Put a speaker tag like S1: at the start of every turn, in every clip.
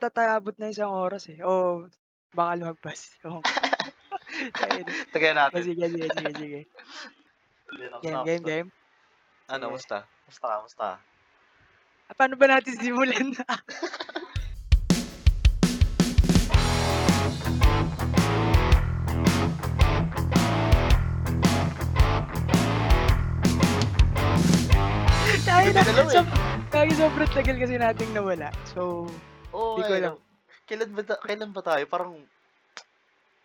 S1: tataabot ng isang oras, eh, o baka lumagpas, ewan ko.
S2: Tagayan natin.
S1: sige, sige, sige, sige. Game, game, game.
S2: Ano, musta? Musta ka, musta ka?
S1: Ah, paano ba natin simulan? Tayo na,
S2: Hindi ko alam, eh.
S1: sob sobrang tagal kasi nating nawala. So,
S2: Oo,
S1: Di ko alam.
S2: Kailan ba, ta- kailan ba tayo? Parang,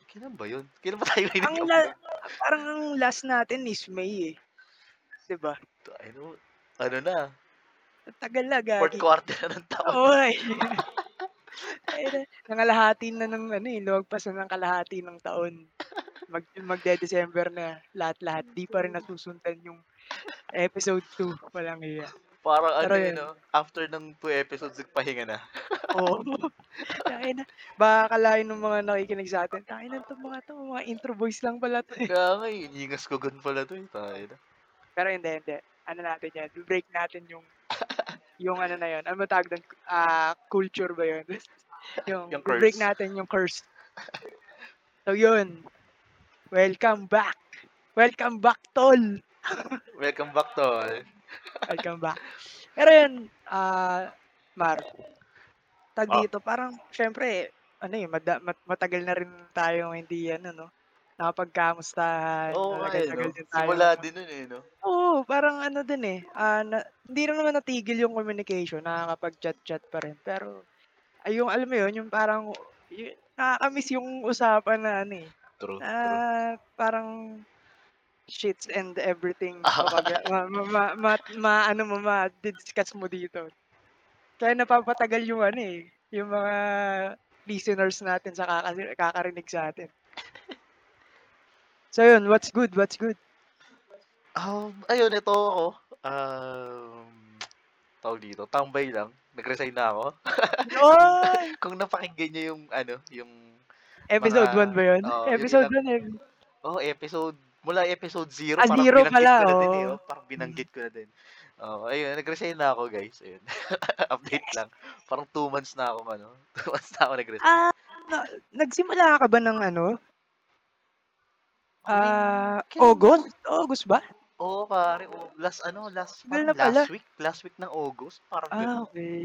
S2: kailan ba yun? Kailan ba tayo
S1: ang la, parang ang last natin is May eh. 'Di ba?
S2: ano, ano na,
S1: Ang Tagal na
S2: fourth
S1: gagi.
S2: quarter na ng taon.
S1: Oy. Ay, na- nangalahati na ng ano eh, lumagpas na ng kalahati ng taon. Mag magde-December na lahat-lahat. Di pa rin nasusundan yung episode 2. Walang iya.
S2: Parang ano
S1: Pero
S2: yun,
S1: yun.
S2: no? after ng two episodes, nagpahinga na.
S1: Oo. Tangina. Baka akalain ng mga nakikinig sa atin, tangina to mga to, mga intro voice lang pala to. eh."
S2: Kaya nga, eh, ingas ko gun pala to. Eh. Tayo na.
S1: Pero hindi, hindi. Ano natin yan? Break natin yung yung ano na yun. Ano ba tawag doon? Ah, culture ba yun? yung,
S2: Yung
S1: break
S2: curse.
S1: natin yung curse. So yun. Welcome back. Welcome back, tol.
S2: Welcome back to.
S1: Welcome back. Pero yun, ah, Mar, tag
S2: Ah.
S1: dito, parang, syempre, ano eh, mada- mat- matagal na rin tayo hindi, ano, no, nakapagkamustahan.
S2: Oo, nga, eh,
S1: tagal
S2: no?
S1: din tayo.
S2: Simula din nun, eh, no?
S1: Oo, parang ano din eh, ah, na, hindi rin naman natigil yung communication, nakakapag-chat-chat pa rin. Pero, ay yung, alam mo yun, yung parang, y- nakakamiss yung usapan na ano eh,
S2: True, true.
S1: ah, parang, shits and everything kapag ma, ma, ma, ma, ma- ano mo ma-discuss mo dito. Kaya napapatagal yung ano eh, yung mga listeners natin sa kakarinig sa atin. So yun, what's good, what's good?
S2: Um, ayun, ito ako. Um, tawag dito, tambay lang. Nag-resign na ako.
S1: Oy!
S2: Kung napakinggan niyo yung, ano, yung,
S1: Episode
S2: Mga-
S1: 1 ba yun?
S2: oo, yun
S1: episode
S2: lang.
S1: 1 eh.
S2: oh, episode, mula episode 0,
S1: Ah,
S2: parang
S1: zero pala,
S2: ko na din, eh. Oh, parang binanggit ko na din. Oh, ayun, nag-resign na ako, guys. Ayun. Update lang. Parang 2 months na ako, ano. 2 months na ako nag-resign.
S1: Ah, na, nagsimula ka ba ng ano? Ah,
S2: ba?
S1: August? August ba?
S2: Oo, pare. Oh, last, ano, last,
S1: na
S2: parang
S1: pala.
S2: last week. Last week ng August. Parang
S1: Ah,
S2: ganun.
S1: okay.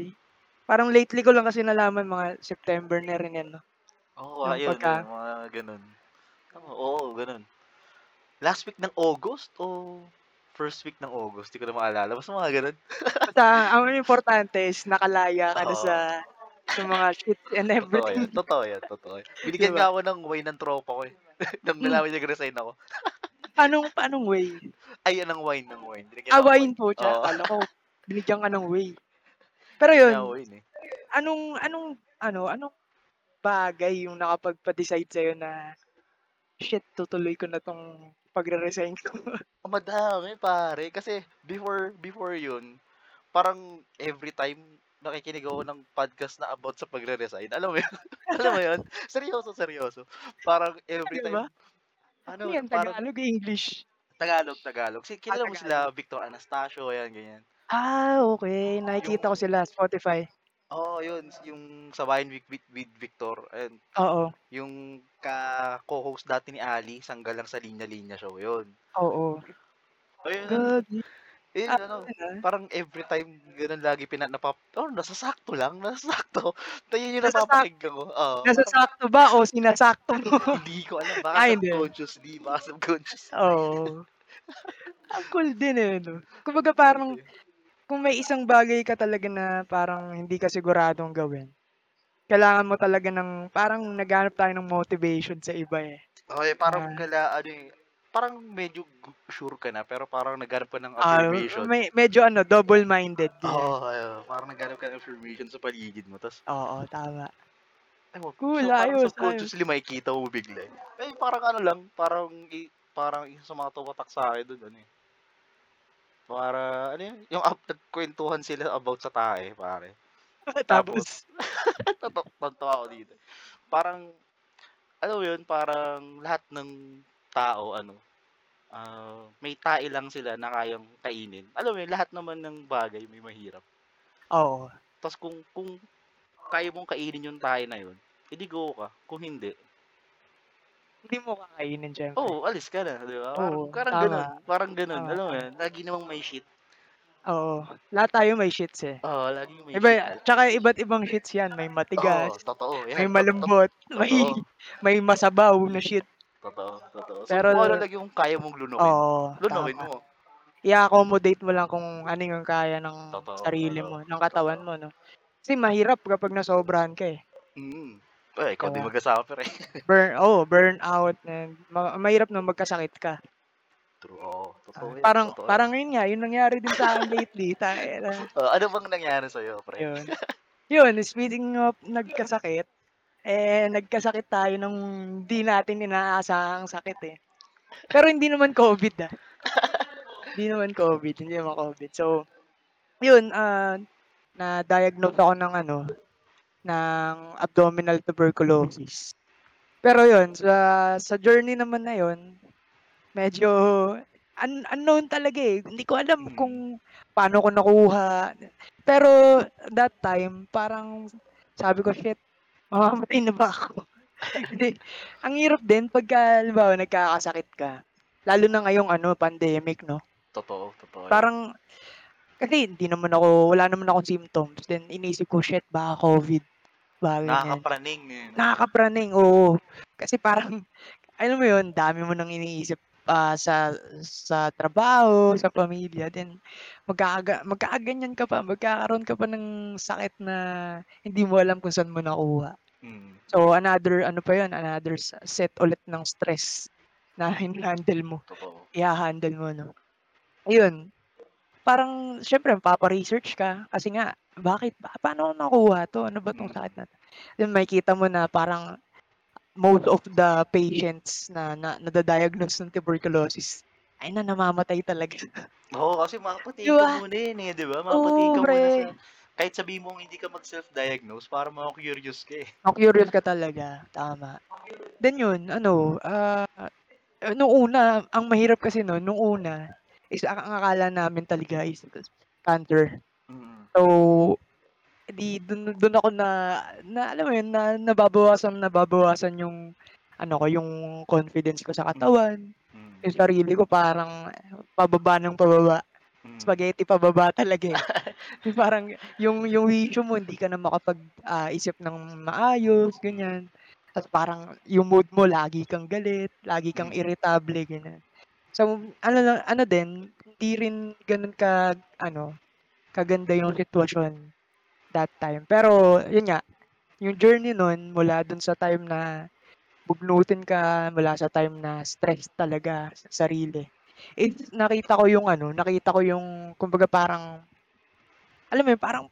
S1: Parang lately ko lang kasi nalaman mga September na rin yan, no?
S2: Oo,
S1: Yung
S2: ayun,
S1: pagka-
S2: mga ganun. Oo, ganun. Last week ng August o first week ng August? Di ko na maalala. Basta mga ganun.
S1: Basta, ang importante is nakalaya ka na sa, sa mga shit and
S2: Totoo
S1: everything.
S2: yan. Totoo yan. Totoo yan. Binigyan
S1: Diba?
S2: ako ng wine ng tropa ko eh.
S1: Hmm.
S2: nalaman niya nag-resign ako.
S1: Anong, anong way?
S2: Ay, yan ng wine, ng wine. Binigyan
S1: Ah, wine po, tsaka kala ko, binigyan ka ng way. Pero yun,
S2: ako wine eh.
S1: anong, anong, ano, anong bagay yung nakapagpa-decide sa'yo na, shit, tutuloy ko na tong pagre-resign ko.
S2: Oh, madami, pare. Kasi before, before yun, parang every time nakikinig ako ng podcast na about sa pagre-resign. Alam mo yun? Alam mo yun? Seryoso, seryoso. Parang every
S1: Diba?
S2: time, ano,
S1: Ano yan,
S2: parang
S1: Tagalog, English?
S2: Tagalog, Tagalog. Si, kilala mo
S1: Tagalog.
S2: sila, Victor Anastasio, ayan, ganyan.
S1: Ah, okay. Nakikita ko sila, Spotify.
S2: Oo, oh, yun, yung sa Wine with, with, with Victor, and
S1: Oo,
S2: yung ka co-host dati ni Ali, sanggal lang sa linya-linya show, yun.
S1: oo.
S2: Ayun,
S1: Gagi.
S2: yun,
S1: Ah,
S2: ano,
S1: ano?
S2: parang every time ganun lagi pinat napap oh nasasakto lang nasasakto tayo yung
S1: Nasasak-
S2: napapakinggan ko oo
S1: Nasasakto ba o sinasakto mo?
S2: hindi ko alam baka
S1: Ah, hindi.
S2: subconsciously baka subconscious
S1: Oo. Ang cool din eh, no? Kumbaga parang, kung may isang bagay ka talaga na parang hindi ka siguradong gawin, kailangan mo talaga ng, parang naghanap tayo ng motivation sa iba eh.
S2: okay parang
S1: Ah.
S2: kala ano eh parang medyo sure ka na pero parang naghanap ka ng
S1: Ah,
S2: affirmation
S1: may, medyo ano, double-minded.
S2: oo oh, ayun. parang naghanap ka ng affirmation sa paligid mo tapos
S1: Oo, tama.
S2: Ewan,
S1: Cool,
S2: so, parang
S1: ayos,
S2: subconsciously makikita mo bigla. eh. Eh, parang ano lang, parang, parang isa sa mga tumatak sa akin doon, ano eh. Para, ano yun, yung up, nagkwentuhan sila about sa tae, pare.
S1: Tapos,
S2: Tatok, tonto ako dito. Parang, ano yun, parang lahat ng tao, ano, ah, may tae lang sila na kayang kainin. Alam mo yun, lahat naman ng bagay may mahirap.
S1: oo.
S2: Tapos kung, kung kaya mong kainin yung tae na yun, eh, di go ka, kung hindi
S1: Hindi mo kakainin siyempre.
S2: Oo, alis ka na, 'di ba? Parang
S1: Oo,
S2: parang
S1: tama.
S2: gano'n, parang gano'n,
S1: Tama,
S2: alam mo
S1: tama.
S2: 'yun, lagi namang may shit.
S1: Oo, lahat tayo may shits, eh.
S2: Oo, laging may
S1: Iba
S2: shit.
S1: tsaka iba't ibang shits 'yan, may matigas,
S2: Oo, totoo,
S1: may
S2: 'yan, tot tot
S1: malambot, may
S2: totoo.
S1: may masabaw na shit.
S2: Totoo, totoo. So,
S1: Pero
S2: kung ano lang yung kaya mong lunukin,
S1: Oo,
S2: lunukin
S1: tama.
S2: mo.
S1: I-a-accommodate mo lang kung ano yung kaya ng
S2: Totoo,
S1: sarili
S2: totoo,
S1: mo, ng katawan
S2: totoo.
S1: mo 'no. Kasi mahirap kapag nasobrahan ka, eh.
S2: Mm. Eh,
S1: 'Di
S2: ikaw din
S1: ba?
S2: mag-suffer, eh.
S1: Burn oo, burnout and ma mahirap na magkasakit ka.
S2: True, oo,
S1: Ah,
S2: totoo 'yan,
S1: parang
S2: totoo 'yan.
S1: parang yun nga, yung nangyari din sa'kin lately, tangina.
S2: Oh, ano bang nangyari sa'yo, pre?
S1: Yun. Yun, speaking of nagkasakit, eh, nagkasakit tayo ng di natin inaasahang sakit, eh. Pero hindi naman COVID, ah. Hindi naman COVID, hindi naman COVID. So, yun, ah, na-diagnose ako ng ano, ng abdominal tuberculosis. Pero yun, sa sa journey naman na yun, medyo un unknown talaga, eh. Hindi ko alam
S2: Mm.
S1: kung paano ko nakuha. Pero that time parang sabi ko, "Shit, mamamatay na ba ako?" Hindi, ang hirap din pagka halimbawa nagkakasakit ka, lalo na ngayong ano, pandemic 'no.
S2: Totoo, totoo.
S1: Parang kasi hindi naman ako wala naman akong symptoms, then iniisip ko, "Shit, baka COVID." Baka ganyan.
S2: Nakakapraning, eh?
S1: Nakakapraning, oo. Kasi parang alam mo yun, dami mo ng iniisip, ah, sa sa trabaho, sa pamilya, then magkaka magkakaganyan ka pa, magkakaroon ka pa ng sakit na hindi mo alam kung saan mo nakuha.
S2: Mm.
S1: So, another ano pa yun, another set ulit ng stress na hina-handle mo,
S2: Totoo.
S1: iha-handle mo 'no. Ayun, parang siyempre magpapa-research ka kasi nga, bakit ba paano ko nakuha 'to, ano ba 'tong
S2: Mm.
S1: sakit na 'to? Then makikita mo na parang most of the patients na na nada-diagnose ng tuberculosis ay na namamatay talaga.
S2: Oo, kasi
S1: 'Di
S2: mapapatigil ka
S1: ba?
S2: muna 'yan, eh, 'di ba? Mapapatigil
S1: Oo,
S2: ka muna sa
S1: pre.
S2: kahit sabihin mong hindi ka mag-self-diagnose parang maku-curious ka, eh.
S1: Ma-curious ka talaga, tama. Then yun, ano, ah, nung una, ang mahirap kasi nun, nung una is ang akala namin talaga is cancer.
S2: Mm.
S1: So, eh, di dun dun ako na na alam mo yun, na nababawasan nababawasan yung ano ko, yung confidence ko sa katawan,
S2: Mm.
S1: yung sarili ko parang pababa ng pababa,
S2: Mm.
S1: spaghetti pababa talaga, eh. Parang yung yung wisyo mo hindi ka na makapag, ah, isip ng maayos, ganyan. Tas parang yung mood mo lagi kang galit, lagi kang irritable, ganyan. So, ano ano din, hindi rin ganun ka ano, kaganda yung sitwasyon that time. Pero yun nga, yung journey nun mula dun sa time na bugnutin ka, mula sa time na stress talaga sa sarili, is nakita ko yung ano, nakita ko yung kumbaga parang alam mo yun, parang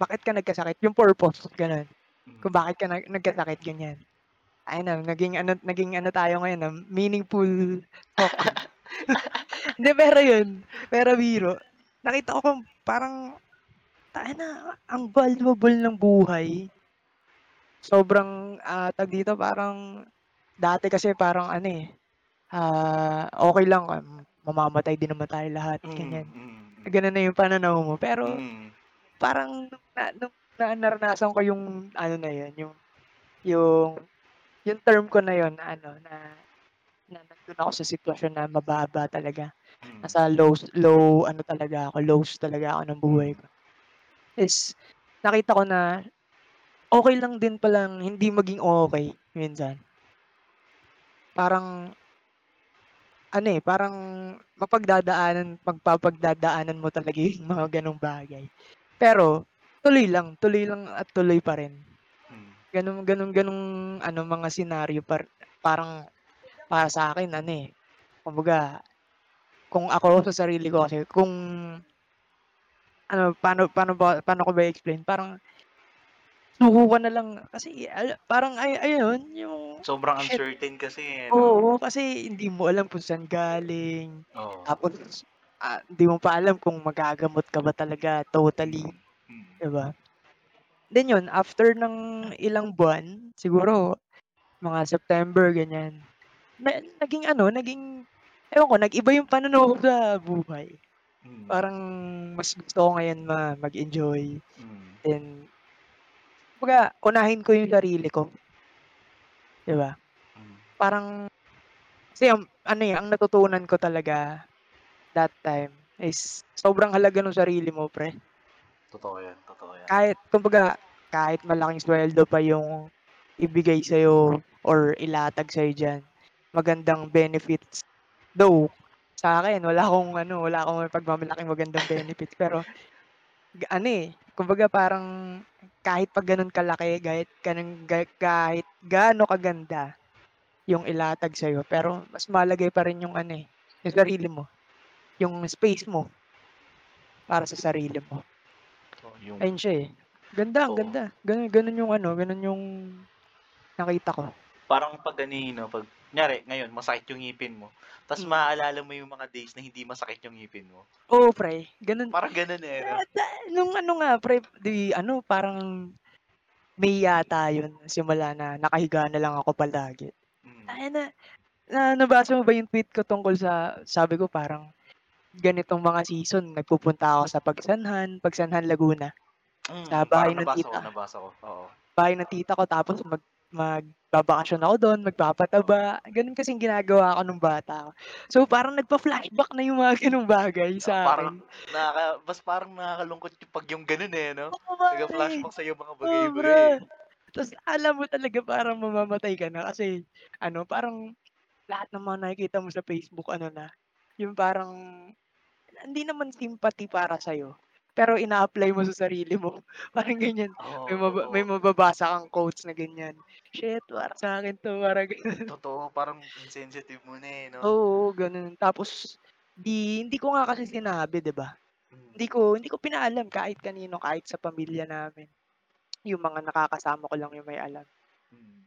S1: bakit ka nagkasakit, yung purpose, gano'n.
S2: Mm.
S1: Kung bakit ka nag nagkasakit, ganyan. Ayun na, naging ano naging ano tayo ngayon, ah, meaningful talk. Hindi, pero yun, pero biro, nakita ko kung parang tangina, ang valuable ng buhay. Sobrang, ah, tawag dito, parang dati kasi parang ano, eh, ah, okey lang, um, mamamatay din naman tayo lahat,
S2: Mm,
S1: ganyan.
S2: mm, mm.
S1: Gano'n na yung pananaw mo. Pero
S2: Mm.
S1: parang nung na nung na naranasan ko yung ano na yun, yung yung yung term ko na yun na ano, na na nandun ako sa sitwasyon na mababa talaga. Nasa lows low ano talaga ako, lows talaga ako ng buhay
S2: Mm.
S1: ko, is nakita ko na okey lang din palang hindi maging okey minsan. Parang ano, eh, parang mapagdadaanan mapapagdadaanan mo talaga yung mga gano'ng bagay. Pero tuloy lang, tuloy lang at tuloy pa rin.
S2: Mm.
S1: Gano'ng gano'ng gano'ng ano, mga senaryo par parang para sa'kin ano, eh, kumbaga kung ako sa sarili ko kasi kung ano, paano paano ba paano ko ba i-explain, parang suko ka na lang kasi ala parang ay ayun, yung
S2: Sobrang
S1: shit.
S2: uncertain kasi, eh, 'no?
S1: Oo, kasi hindi mo alam kung saan galing,
S2: Oo.
S1: tapos, ah, hindi mo pa alam kung magagamot ka ba talaga totally,
S2: Mm.
S1: 'di ba? Then yun, after ng ilang buwan, siguro mga September, ganyan, na naging ano, naging ewan ko, nag-iba yung pananaw ko sa buhay.
S2: Mm.
S1: Parang mas gusto ko ngayon ma mag-enjoy,
S2: Mm.
S1: then kumbaga unahin ko yung sarili ko. 'Di ba?
S2: Hmm.
S1: Parang kasi ang ano, eh, ang natutunan ko talaga that time is sobrang halaga nung sarili mo pre.
S2: Totoo yan, totoo yan.
S1: Kahit kumbaga kahit malaking suweldo pa yung ibigay sa'yo or ilatag sa'yo diyan, magandang benefits. Though, sa akin wala akong ano, wala akong pagmamalaking magandang benefits pero ano, eh, kumbaga parang kahit pa gano'n kalaki, kahit ganun ga kahit gaano kaganda yung ilatag sa'yo, pero mas mahalaga pa rin yung ano, eh, yung sarili mo. Yung space mo. Para sa sarili mo.
S2: Oo, yung
S1: Ayun siya, eh. Ganda,
S2: Oo.
S1: ganda. Gano'n gano'n yung ano, gano'n yung nakita ko.
S2: Parang 'pag ano, eh, 'no, 'pag kunyari ngayon masakit yung ngipin mo, ta's
S1: Hmm.
S2: maaalala mo yung mga days na hindi masakit yung ngipin mo.
S1: Oo, pre. Gano'n
S2: Parang gano'n, eh, 'no?
S1: da da nung ano nga pre, 'di ano, parang May yata yun simula na nakahiga na lang ako palagi.
S2: Mm.
S1: Tangina, na nabasa mo ba yung tweet ko tungkol sa sabi ko parang ganitong mga season nagpupunta ako sa Pagsanhan, Pagsanhan, Laguna. Sa
S2: Mm,
S1: bahay
S2: parang
S1: ng
S2: nabasa ko,
S1: tita.
S2: nabasa ko, oo.
S1: Bahay ng tita ko tapos mag magbabakasyon ako dun, magpapataba, ganun kasing ginagawa ko nung bata ako. So, parang nagpa-flashback na yung mga gano'ng bagay
S2: Ah,
S1: sa
S2: parang
S1: akin.
S2: nakaka mas parang nakakalungkot yung 'pag yung gano'n, eh, 'no?
S1: Oo, pare.
S2: Nagfa-flashback sa'yo mga bagay-bagay, eh.
S1: Tas akala mo talaga parang mamamatay ka na kasi ano, parang lahat ng mga nakikita mo sa Facebook ano na, yung parang hindi naman sympathy para sa'yo, pero ina-apply mo sa sarili mo. Parang ganyan. May
S2: Oo,
S1: maba may mababasa kang quotes na ganyan, "Shit, para sa'kin 'to." Parang gano'n.
S2: Totoo, parang insensitive mo na, eh, 'no?
S1: Oo, gano'n. Tapos 'di hindi ko nga kasi sinabi, 'di ba?
S2: Mm.
S1: Hindi ko hindi ko pinaalam kahit kanino, kahit sa pamilya namin. Yung mga nakakasama ko lang yung may alam.
S2: Mm.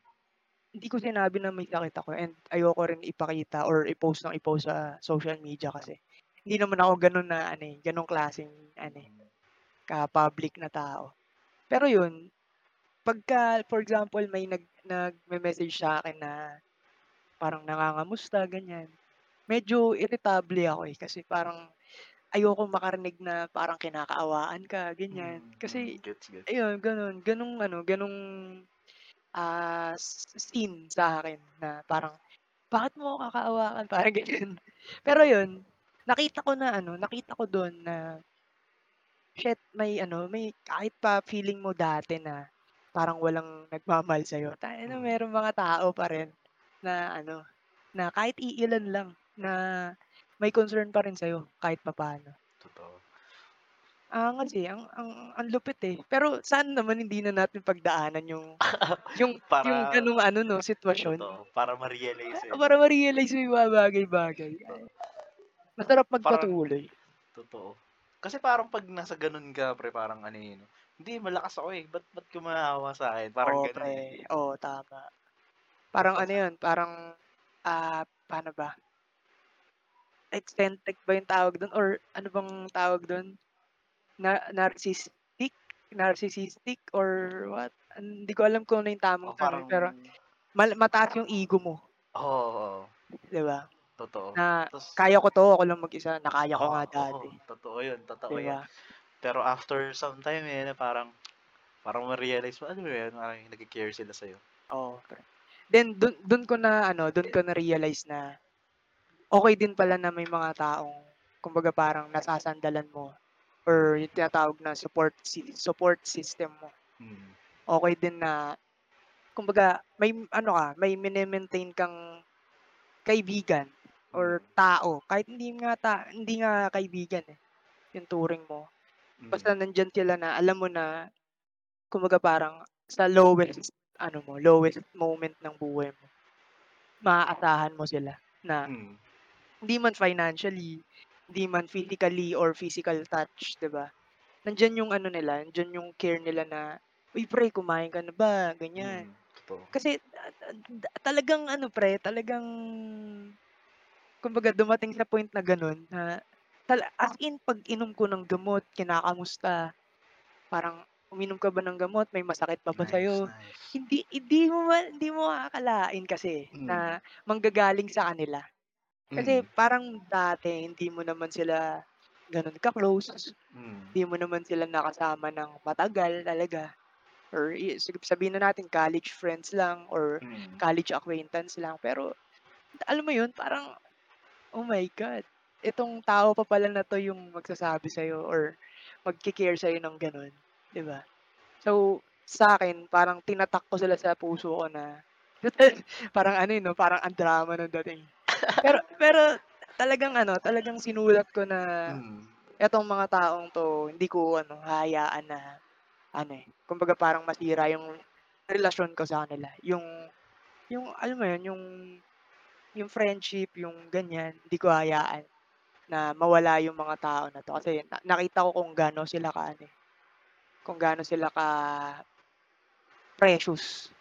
S1: Hindi ko sinabi na may sakit ako and ayoko rin ipakita or i-post ng i-post sa social media kasi hindi naman ako gano'n na ano, eh, gano'ng klaseng ano, eh. Ka-public na tao. Pero yun, pagka for example may nag nagme-message sa'kin na parang nangangamusta ganyan, medyo iritable ako, eh, kasi parang ayokong makarinig na parang kinakaawaan ka ganyan.
S2: Mm, mm,
S1: Kasi
S2: gets, gets.
S1: ayun gano'n, gano'ng ano, gano'ng, ah, scene sa'kin na parang, "Bakit mo ako kakaawaan?" Parang ganyan. Pero yun, nakita ko na ano, nakita ko dun na shit, may ano, may kahit pa feeling mo dati na parang walang nagmamahal sa'yo, tangina
S2: Mm.
S1: merong mga tao pa rin na ano, na kahit iilan lang na may concern pa rin sa'yo kahit papaano.
S2: Totoo.
S1: Angas, eh, ang ang ang lupit, eh. Pero sana naman hindi na natin pagdaanan yung yung yung
S2: Para
S1: gano'ng ano 'no, sitwasyon.
S2: totoo, para ma-realize, eh?
S1: Para ma-realize yung mga bagay-bagay. Ay, masarap magpatuloy.
S2: totoo. Kasi parang 'pag nasa gano'n ka pre, parang ano, eh, 'no, "Hindi malakas ako, eh, ba't ba't ka maawa sa'kin?" Parang
S1: Oo,
S2: gano'n, eh.
S1: pre. Oo, tama. Parang ano yun, parang, ah, paano ba? Eccentric ba yung tawag dun or ano bang tawag dun? Na narcissistic? Narcissistic or what? Hindi ko alam kung ano yung tamang
S2: o
S1: term, eh,
S2: parang
S1: pero mal mataas yung ego mo,
S2: oo, oo.
S1: 'di ba?
S2: Totoo.
S1: Na
S2: Tas
S1: kaya ko 'to, ako lang mag-isa, na kaya ko
S2: oo,
S1: nga dati,
S2: totoo 'yun, totoo
S1: 'di
S2: 'yan.
S1: ba?
S2: Pero after some time, eh, na parang parang ma-realize mo, alam mo 'yun, parang nagke-care sila sa'yo.
S1: Oo, pre. Then dun dun ko na ano, dun ko na-realize na okey din pala na may mga taong kumbaga parang nasasandalan mo or yung tinatawag na support si support system mo.
S2: Mm.
S1: Okey din na kumbaga may ano ka, may mine-maintain kang kaibigan or
S2: Mm.
S1: tao kahit hindi nga ta hindi nga kaibigan, eh, yung turing mo.
S2: Mm.
S1: Basta nandiyan sila na alam mo na kumbaga parang sa lowest ano mo, lowest moment ng buhay mo, maaasahan mo sila na
S2: Mm.
S1: hindi man financially, hindi man physically or physical touch, 'di ba? Nandiyan yung ano nila, nandiyan yung care nila na, "Uy pre, kumain ka na ba?" Ganyan.
S2: Mm. Totoo.
S1: Kasi ta da talagang ano pre, talagang kumbaga dumating sa point na gano'n na tala as in pag-inom ko ng gamot, kinakamusta, parang, "Uminom ka ba ng gamot, may masakit pa ba
S2: Nice,
S1: sa'yo?"
S2: nice.
S1: Hindi hindi mo ma hindi mo aakalain kasi
S2: Mm.
S1: na manggagaling sa kanila. Kasi
S2: Mm.
S1: parang dati hindi mo naman sila gano'n ka-close,
S2: Mm.
S1: hindi mo naman sila nakasama ng matagal talaga. or i sabihin na natin college friends lang or
S2: Mm.
S1: college acquaintance lang, pero alam mo yun, parang, "Oh my God, itong tao pa pala na 'to yung magsasabi sa'yo or magke-care sa'yo ng gano'n." 'Di ba? So, sa'kin parang tinatak ko sila sa puso ko na parang ano, eh, 'no, parang ang drama ng dating. Pero pero talagang ano, talagang sinulat ko na
S2: Mm.
S1: etong mga taong 'to hindi ko ano, hahayaan na ano, eh, kumbaga parang masira yung relasyon ko sa kanila. Yung yung alam mo yun, yung yung friendship, yung ganyan, hindi ko hahayaan na mawala yung mga tao na 'to kasi na nakita ko kung gaano sila ka-ano, eh, kung gaano sila ka precious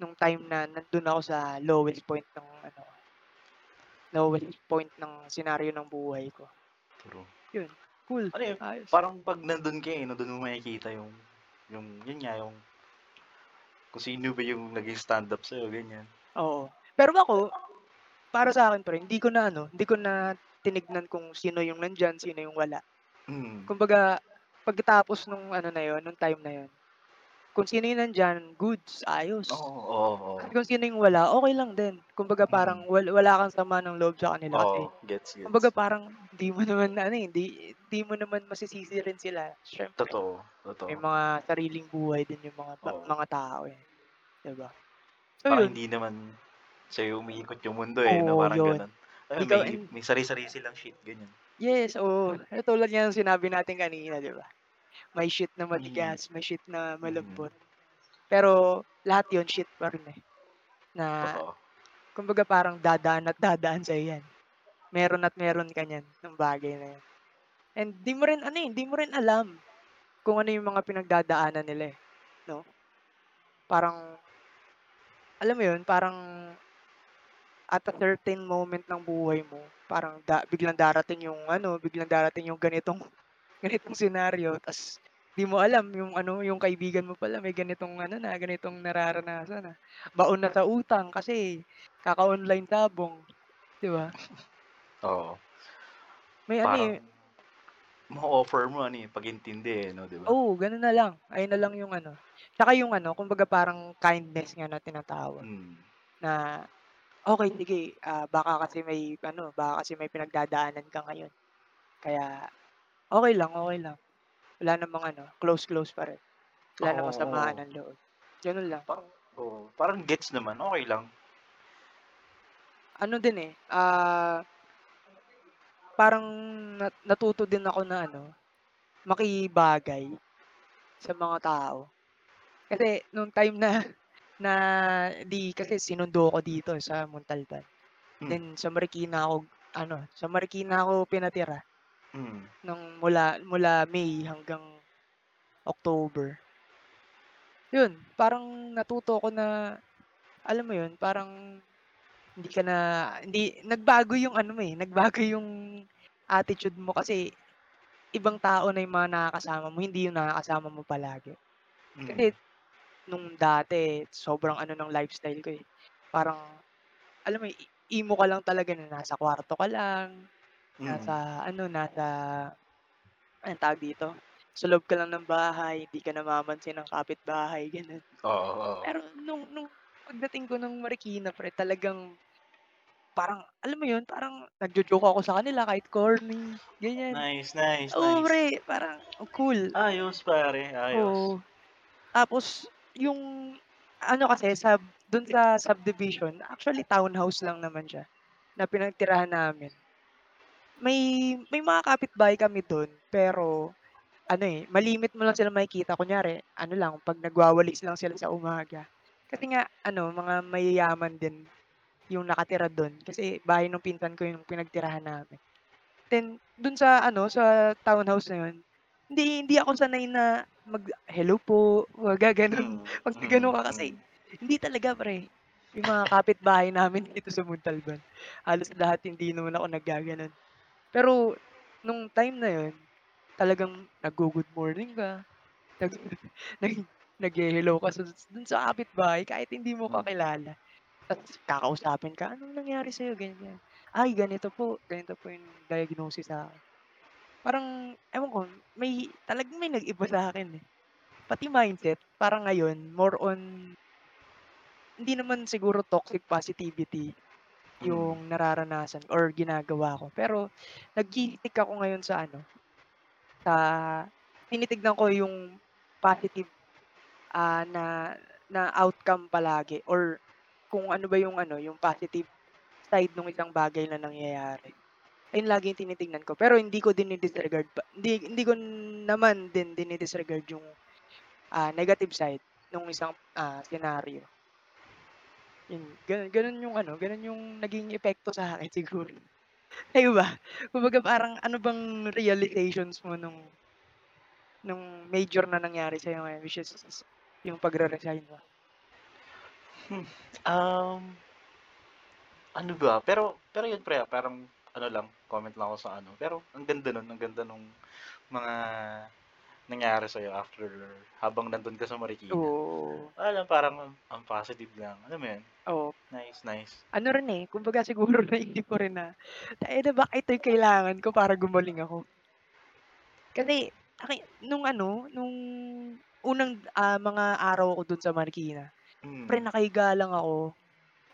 S1: nung time na nandun ako sa lowest point ng ano lowest point ng senaryo ng buhay ko.
S2: True.
S1: Yun, cool,
S2: Ano yun,
S1: ayos.
S2: parang 'pag nandun ka, eh, 'no, dun mo makikita yung yung yun nga, yung kung sino ba yung naging stand-up sa'yo, ganyan.
S1: Oo. Pero ako, para sa'kin pre, hindi ko na ano, hindi ko na tinignan kung sino yung nandiyan, sino yung wala.
S2: Mm.
S1: Kumbaga, pagkatapos nung ano na yun, nung time na yun, kung sino yung nandiyan, goods, ayos.
S2: Oo, oo, oo.
S1: At kung sino yung wala, okey lang din. Kumbaga parang
S2: Mm.
S1: wal wala kang sama ng loob sa kanila
S2: Oo, gets,
S1: kumbaga
S2: gets.
S1: parang di mo naman ano, eh, di di mo naman masisisi rin sila. Siyempre
S2: Totoo,
S1: may
S2: totoo.
S1: mga sariling buhay din yung mga
S2: Oo.
S1: mga tao, eh, 'di ba? So
S2: Parang
S1: yun.
S2: hindi naman sa'yo umiikot yung mundo, eh, 'no,
S1: Oo,
S2: parang
S1: yun.
S2: gano'n. Ayun,
S1: Ikaw
S2: may
S1: and
S2: may sari-sarili silang shit, ganyan.
S1: Yes, oo. Katulad nga ng sinabi natin kanina, 'di ba? May shit na
S2: Mm.
S1: matigas, may shit na
S2: Mm.
S1: malambot. Pero lahat yun shit pa rin, eh, na
S2: Totoo.
S1: kumbaga parang dadaan at dadaan sa'yo yan. Meron at meron ka niyan, ng bagay na yun. And di mo rin ano, eh, di mo rin alam kung ano yung mga pinagdadaanan nila, eh, 'no? Parang alam mo yun, parang at a certain moment ng buhay mo, parang da biglang darating yung ano, biglang darating yung ganitong ganitong senaryo ta's di mo alam yung ano, yung kaibigan mo pala may ganitong ano na, ganitong nararanasan na. Baon na sa utang kasi kaka-online sabong, 'di ba?
S2: Oo.
S1: May ano, eh
S2: ma-o-offer mo ano, eh, pag-intindi, eh, 'no, 'di ba?
S1: Oo, ganun na lang. Ayun na lang yung ano. Tsaka yung ano, kumbaga parang kindness nga na tinatawag
S2: Mm.
S1: na, okey sige, ah, baka kasi may ano, baka kasi may pinagdadaanan ka ngayon. Kaya okey lang, okey lang. Wala namang ano, close-close pa rin. Wala
S2: Oo,
S1: namang samaan
S2: oo.
S1: ng loob, ganun lang.
S2: Parang oo, parang gets naman, okey lang.
S1: Ano din, eh, ah parang nat natuto din ako na ano, makibagay sa mga tao. Kasi nung time na na 'di kasi sinundo ako dito sa Montalban.
S2: Hmm.
S1: Then sa Marikina ako ano, sa Marikina ako pinatira.
S2: Mm.
S1: Nung mula mula May hanggang October. Yun, parang natuto ako na, alam mo yun, parang hindi ka na hindi nagbago yung ano eh, nagbago yung attitude mo kasi ibang tao na yung mga nakakasama mo, hindi yung nakakasama mo palagi.
S2: Mm.
S1: Kasi nung dati sobrang ano ng lifestyle ko, eh, parang alam mo, emo ka lang talaga na nasa kwarto ka lang,
S2: Mm.
S1: nasa ano, nasa anong tawag dito, sa loob ka lang ng bahay, hindi ka namamansin ng kapitbahay, gano'n.
S2: Oo, oo.
S1: Pero nung nung pagdating ko ng Marikina pre, talagang parang alam mo yun, parang nagjo-joke ako sa kanila kahit corny, ganyan.
S2: Nice, nice,
S1: Oo,
S2: nice.
S1: pre, parang ang cool.
S2: Ayos pare, ayos.
S1: Oo. Tapos yung ano kasi sub dun sa subdivision, actually townhouse lang naman siya, na pinagtirahan namin. May may mga kapitbahay kami dun, pero ano, eh, malimit mo lang silang makikita. Kunyari ano lang, 'pag nagwawalis lang sila sa umaga. Kasi nga ano, mga mayayaman din yung nakatira dun kasi bahay nung pinsan ko yung pinagtirahan namin. Then dun sa ano, sa townhouse na yun, hindi hindi ako sanay na mag-hello po, mga gaganon.
S2: Mm,
S1: 'Pag
S2: mm,
S1: gano'n ka kasi
S2: mm.
S1: hindi talaga pre. Yung mga kapitbahay namin dito sa Montalban, halos lahat hindi naman ako naggaganon. Pero nung time na yun, talagang naggo-good morning ka, nag nag naghe-hello ka sa dun sa kapitbahay kahit hindi mo
S2: Mm.
S1: kakilala. Ta's kakausapin ka, "Anong nangyari sa'yo?" ganyan. "Ay ganito po, ganito po yung diagnosis sa'kin." Parang ewan ko, may talagang may nag-iba sa'kin, eh. pati mindset parang ngayon more on hindi naman siguro toxic positivity
S2: Mm.
S1: yung nararanasan or ginagawa ko. Pero nagki-stick ako ngayon sa ano, sa tinitignan ko yung positive, ah, na na outcome palagi or kung ano ba yung ano, yung positive side nung isang bagay na nangyayari. Ayun lagi yung tinitingnan ko, pero hindi ko dini-disregard pa hindi hindi ko naman din dini-disregard yung, ah, negative side nung isang, ah, senaryo. Yun, gano'n gano'n yung ano, gano'n yung naging epekto sa akin siguro. Sa'yo ba? Kumbaga parang ano bang realizations mo nung nung major na nangyari sa'yo ngayon which is yung pagre-resign mo?
S2: Hmm, um ano ba, pero pero yun pre, parang ano lang, comment lang ako sa ano, pero ang ganda nun, ang ganda nung mga nangyari sa'yo after habang nandun ka sa Marikina.
S1: Oo.
S2: Wala lang, parang ang positive lang, alam mo yun?
S1: Oo.
S2: Nice, nice.
S1: Ano rin, eh, kumbaga siguro naisip ko rin na, tangina baka ito yung kailangan ko para gumaling ako. Kasi aki nung ano, nung unang, ah, mga araw ko dun sa Marikina, pre
S2: Mm.
S1: nakahiga lang ako,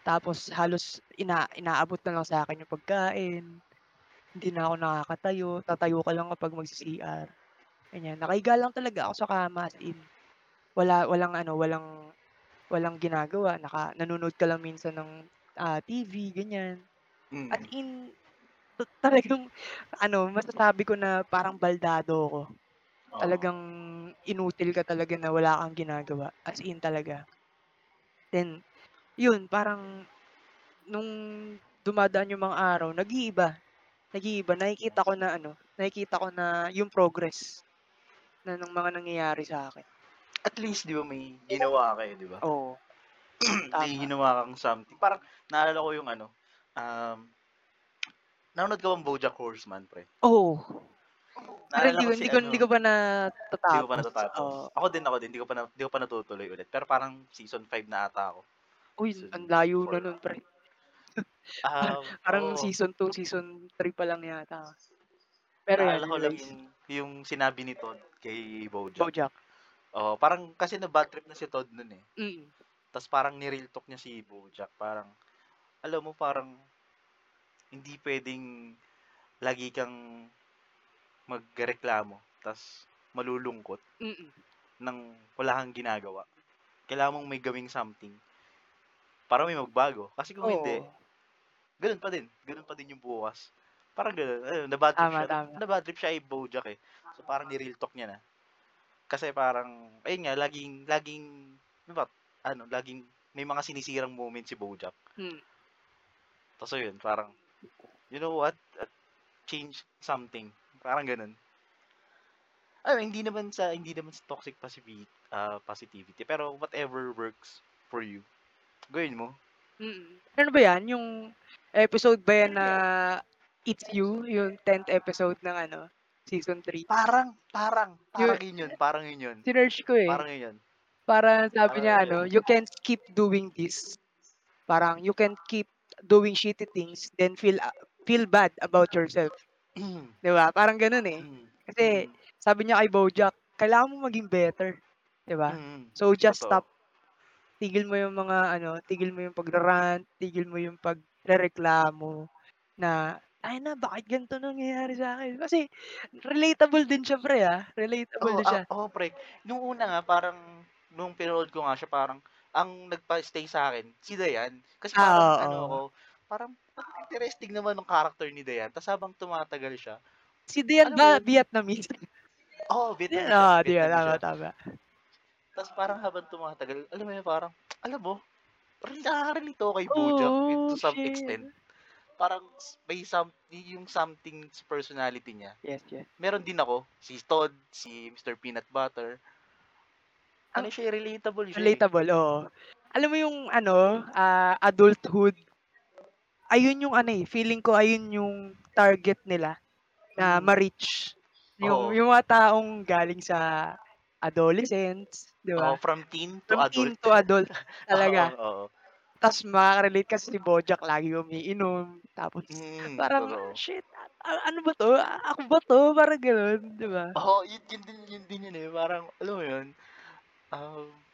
S1: tapos halos ina inaabot na lang sa'kin yung pagkain, hindi na ako nakakatayo, tatayo ka lang kapag magsi-CR, ganyan. Nakahiga lang talaga ako sa kama as in, wala walang ano, walang walang ginagawa, naka nanonood ka lang minsan ng, ah, TV ganyan.
S2: Mm.
S1: in, ta talagang ano, masasabi ko na parang baldado ako.
S2: Oo.
S1: Talagang inutil ka talaga na wala kang ginagawa, as in talaga. Then, yun parang nung dumadaan yung mga araw nag-iiba, nag-iiba. Nakikita ko na ano, nakikita ko na yung progress na ng mga nangyayari sa'kin.
S2: At least 'di ba may ginawa ka, eh, 'di ba?
S1: Oo.
S2: May ginawa kang something. Parang naalala ko yung ano, um, nanonood ka bang BoJack Horseman, pre?
S1: Oo. Pero
S2: Naalala
S1: hindi
S2: ko
S1: ko
S2: si
S1: hindi ko hindi
S2: ano
S1: ko pa
S2: Hindi mo pa
S1: natatapos,
S2: natatapos.
S1: oo.
S2: Ako din ako din, 'di ko pa na 'di ko pa natutuloy ulit, pero parang season 5 na ata ako.
S1: Uy,
S2: Season
S1: ang layo na
S2: 4.
S1: nun pre.
S2: Um,
S1: Parang
S2: oo.
S1: season 2, season 3 pa lang yata. Pero
S2: Naalala ko lang yung yung sinabi ni Todd kay BoJack.
S1: BoJack.
S2: Oo, parang kasi na-bad trip na si Todd nun, eh.
S1: Mm.
S2: Tas parang ni-real talk niya si BoJack, parang alam mo parang hindi puwedeng lagi kang magrereklamo tas malulungkot
S1: Mm.
S2: ng wala kang ginagawa. Kailangan mong may gawing something para may magbago. Kasi kung hindi,
S1: Oo.
S2: ganun pa din, ganun pa din yung bukas. Parang gano'n, ayun na-bad trip
S1: Tama,
S2: siya
S1: tama.
S2: na-bad trip siya kay BoJack, eh. So, parang ni-real talk niya na. Kasi parang ayun nga laging laging ano ba, ano, laging may mga sinisirang moment si BoJack.
S1: Hmm.
S2: Tas ayun, parang, you know what, uh, change something, parang gano'n. Ay, hindi naman sa hindi naman sa toxic posivi ah, positivity, pero whatever works for you, gawin mo.
S1: Mm. Ano ba yan, yung episode ba yan na It's You, yung 10th episode ng ano, season 3?
S2: Parang parang parang yun yun, parang yun yun.
S1: sinearch ko, eh.
S2: Parang yun yun.
S1: Parang sabi
S2: Parang
S1: niya
S2: yun
S1: ano. "You can't keep doing this." Parang, "You can't keep doing shitty things then feel feel bad about yourself."
S2: Hmm.
S1: 'Di ba, parang gano'n, eh.
S2: Mm,
S1: Kasi
S2: mm.
S1: sabi niya kay BoJack, "Kailangan mong maging better." 'Di ba?
S2: Mm,
S1: So, just stop. Tigil mo yung mga ano, tigil mo yung pagra-rant, tigil mo yung pagrereklamo na, "Tangina bakit ganito nangyayari sa'kin?" Kasi relatable din siya pre, ah, relatable
S2: Oo,
S1: din
S2: ah,
S1: siya.
S2: oo pre. Nung una nga parang nung pinanood ko nga siya parang ang nagpa-stay sa'kin si Dayan. Kasi parang
S1: Ah,
S2: ano ako,
S1: oo.
S2: parang ang interesting naman nung character ni Dayan tas habang tumatagal siya,
S1: Si Dayan
S2: mo
S1: ba
S2: yun?
S1: Vietnamese?
S2: Oo,
S1: Yan,
S2: Vietnamese
S1: oo, 'di ba, tama, tama.
S2: Tas parang habang tumatagal, alam mo yun parang, alam mo, parang nakaka-relate ako kay BoJack eh, to some
S1: shit.
S2: extent. Parang may some yung something sa personality niya,
S1: Yes, yes.
S2: meron din ako. Si Todd, si Mr. Peanut Butter. Ano siya, relatable siya, eh.
S1: relatable, oo. Alam mo yung ano, ah, adulthood ayun yung ano, eh, feeling ko ayun yung target nila na ma-reach. Yung
S2: Oo.
S1: yung mga taong galing sa adolescence, 'di ba?
S2: from teen to
S1: From teen
S2: adult.
S1: to adult,
S2: Oo,
S1: talaga.
S2: oo.
S1: Tas makaka-relate kasi si BoJack lagi umiinom, tapos
S2: Mm,
S1: parang,
S2: totoo.
S1: "Shit, ano ba 'to, ako ba 'to?" Parang gano'n, 'di ba?
S2: Oo, yun yun din yun din yun, eh, parang alam mo yun? Um,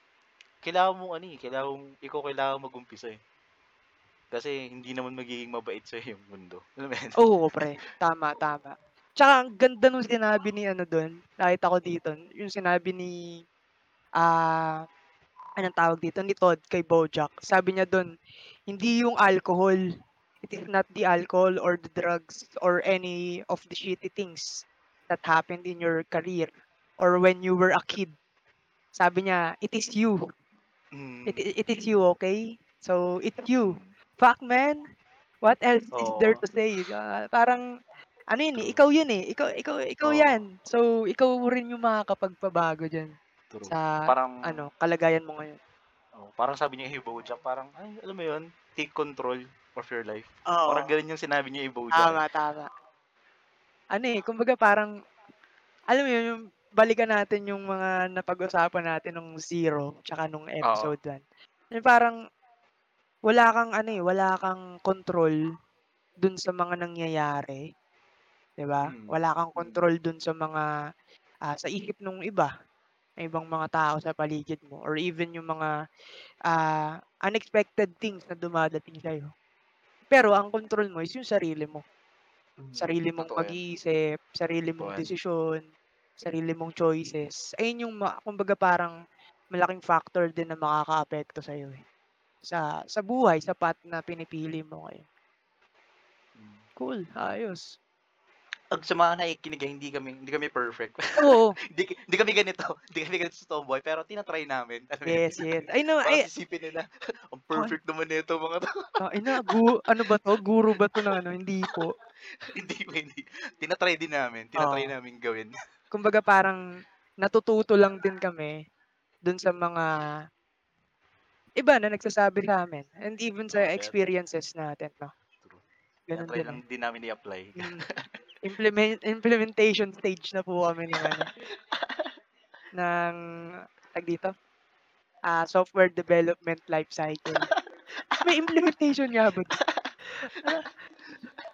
S2: kailangan mong ano, eh, kailangan mong ikaw kailangan mag-umpisa, eh. Kasi hindi naman magiging mabait sa'yo yung mundo, alam mo yun?
S1: Oo, pre, tama, tama. Tsaka ang ganda nung sinabi ni ano dun, nakita ko dito, yung sinabi ni, ah, anong tawag dito, ni Todd kay Bojack. Sabi niya dun, hindi yung alcohol, it is not the alcohol or the drugs or any of the shitty things that happened in your career or when you were a kid. Sabi niya, it is you.
S2: Mm,
S1: It, it, is you, okay? So, it's you. Fuck, man. What else is there
S2: Oo.
S1: to say? Ah, parang, ano yun eh, ikaw yun eh. Ikaw, ikaw, ikaw
S2: Oo.
S1: yan. So, ikaw rin yung makakapagpabago dyan
S2: True.
S1: sa,
S2: Parang
S1: ano, kalagayan mo ngayon.
S2: Oo, parang sabi niya kay Bojack, parang, ay, alam mo yun, take control of your life.
S1: Oo.
S2: Parang ganun yung sinabi niya Bojack, eh.
S1: Tama, tama. Ano eh, kumbaga parang, alam mo yun, yung balikan natin yung mga napag-usapan natin nung zero, tsaka nung episode 1. Yung parang, wala kang ano eh, wala kang control dun sa mga nangyayari. 'Di ba?
S2: Mm,
S1: Wala kang
S2: mm.
S1: control dun sa mga, ah, sa isip nung iba, ng ibang mga tao sa paligid mo or even yung mga, ah, unexpected things na dumadating sa'yo. Pero ang control mo is yung sarili mo. Sarili mong
S2: Totoo yan.
S1: pag-iisip, sarili
S2: Totoo
S1: mong
S2: yan.
S1: desisyon, sarili mong choices. Ayun yung ma kumbaga parang malaking factor din na makakaapekto sa'yo, eh. Sa sa buhay, sa path na pinipili mo ngayon.
S2: Mm.
S1: Cool, ayos.
S2: Pag sa mga nakikinig, ah, hindi kami hindi kami perfect.
S1: Oo.
S2: Hindi hindi kami ganito, hindi kami ganito sa Tomboy, pero tina-try namin, alam yun?
S1: Yes, yes. No,
S2: Parang
S1: ay
S2: isipin nila, ang perfect naman nito mga 'to.
S1: Tangina, gu ano ba 'to, guru ba 'to ng ano, hindi po.
S2: Hindi po, hindi. Tina-try din namin, tina-try
S1: Oo.
S2: naming gawin.
S1: Kumbaga parang natututo lang din kami dun sa mga iba na nagsasabi sa'min and even sa experiences natin 'no. Ganun
S2: Tina-try
S1: din,
S2: lang
S1: eh.
S2: din namin i-apply.
S1: Mm. Implement implementation stage na po kami ng ano ng tawag dito, ah, software development life cycle. May implementation nga ba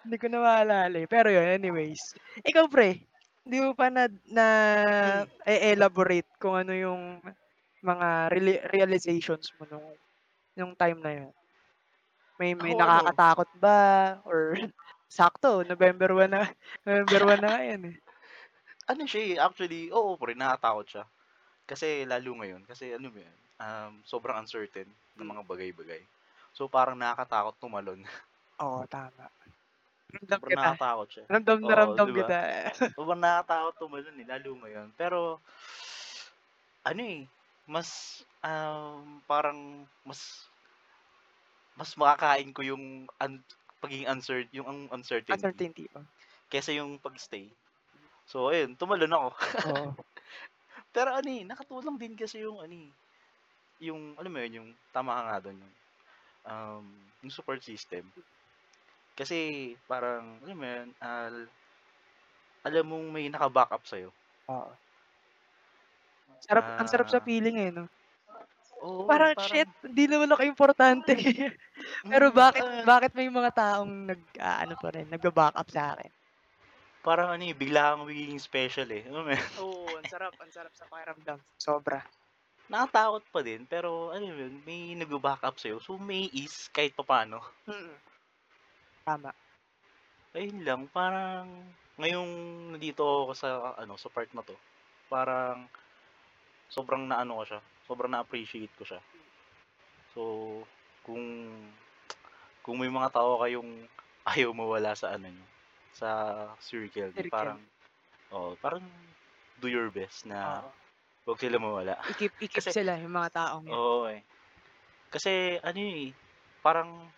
S1: hindi ko na maalala, eh, pero yun anyways. Ikaw pre, hindi mo pa na
S2: Hmm.
S1: na-e-elaborate kung ano yung mga reali realizations mo nung nung time na yun? May may
S2: Ako ano
S1: nakakatakot ba or sakto November 1 na November 1 na ngayon, eh.
S2: Ano siya, eh, actually, oo pre, nakakatakot siya. Kasi lalo ngayon, kasi ano ba yan, um, sobrang uncertain ng mga bagay-bagay. So, parang nakakatakot tumalon.
S1: Oo, tama. Ramdam
S2: Sobrang
S1: kita.
S2: nakakatakot siya.
S1: Ramdam na
S2: Oo,
S1: ramdam
S2: 'di ba?
S1: kita.
S2: Sobrang nakakatakot tumalon, eh, lalo ngayon. Pero ano, eh, mas, um, parang mas mas makakain ko yung un pagiging uncer yung ang uncertainty
S1: Uncertainty, oh.
S2: kaysa yung pag-stay. So ayun, tumalon ako.
S1: Oo.
S2: Pero ano, eh, nakatulong din kasi yung ano, eh, yung alam mo yun, yung tama ka nga dun, yung, um, yung support system. Kasi parang alam mo yun, al alam mong may naka-backup sa'yo.
S1: Oo. Sarap ang sarap sa
S2: Ah
S1: feeling, eh, 'no?
S2: Oo,
S1: Parang,
S2: parang
S1: shit, hindi naman ako importante. Pero
S2: Mm,
S1: bakit
S2: ah
S1: bakit may mga taong nag-aano pa rin, nagba-backup sa'kin.
S2: Parang ano, eh, bigla kang magiging special, eh, yun?
S1: Oo, ang sarap, ang sarap sa pakiramdam, sobra.
S2: Nakatakot pa din, pero mo yun, may nagba-backup sa'yo, so may ease kahit papaano.
S1: Mm. Tama.
S2: Ayun lang, parang ngayong nandito ako sa ano, sa part na 'to, parang sobrang naano ko siya, sobrang na-appreciate ko siya. So, kung kung may mga tao kayong ayaw mawala sa ano niyo, sa circle
S1: Circle.
S2: parang oo, parang do your best na
S1: Oo.
S2: 'wag sila mawala.
S1: I-keep i-keep
S2: Kasi
S1: sila, yung mga taong yun.
S2: oo, eh. Kasi ano, eh, parang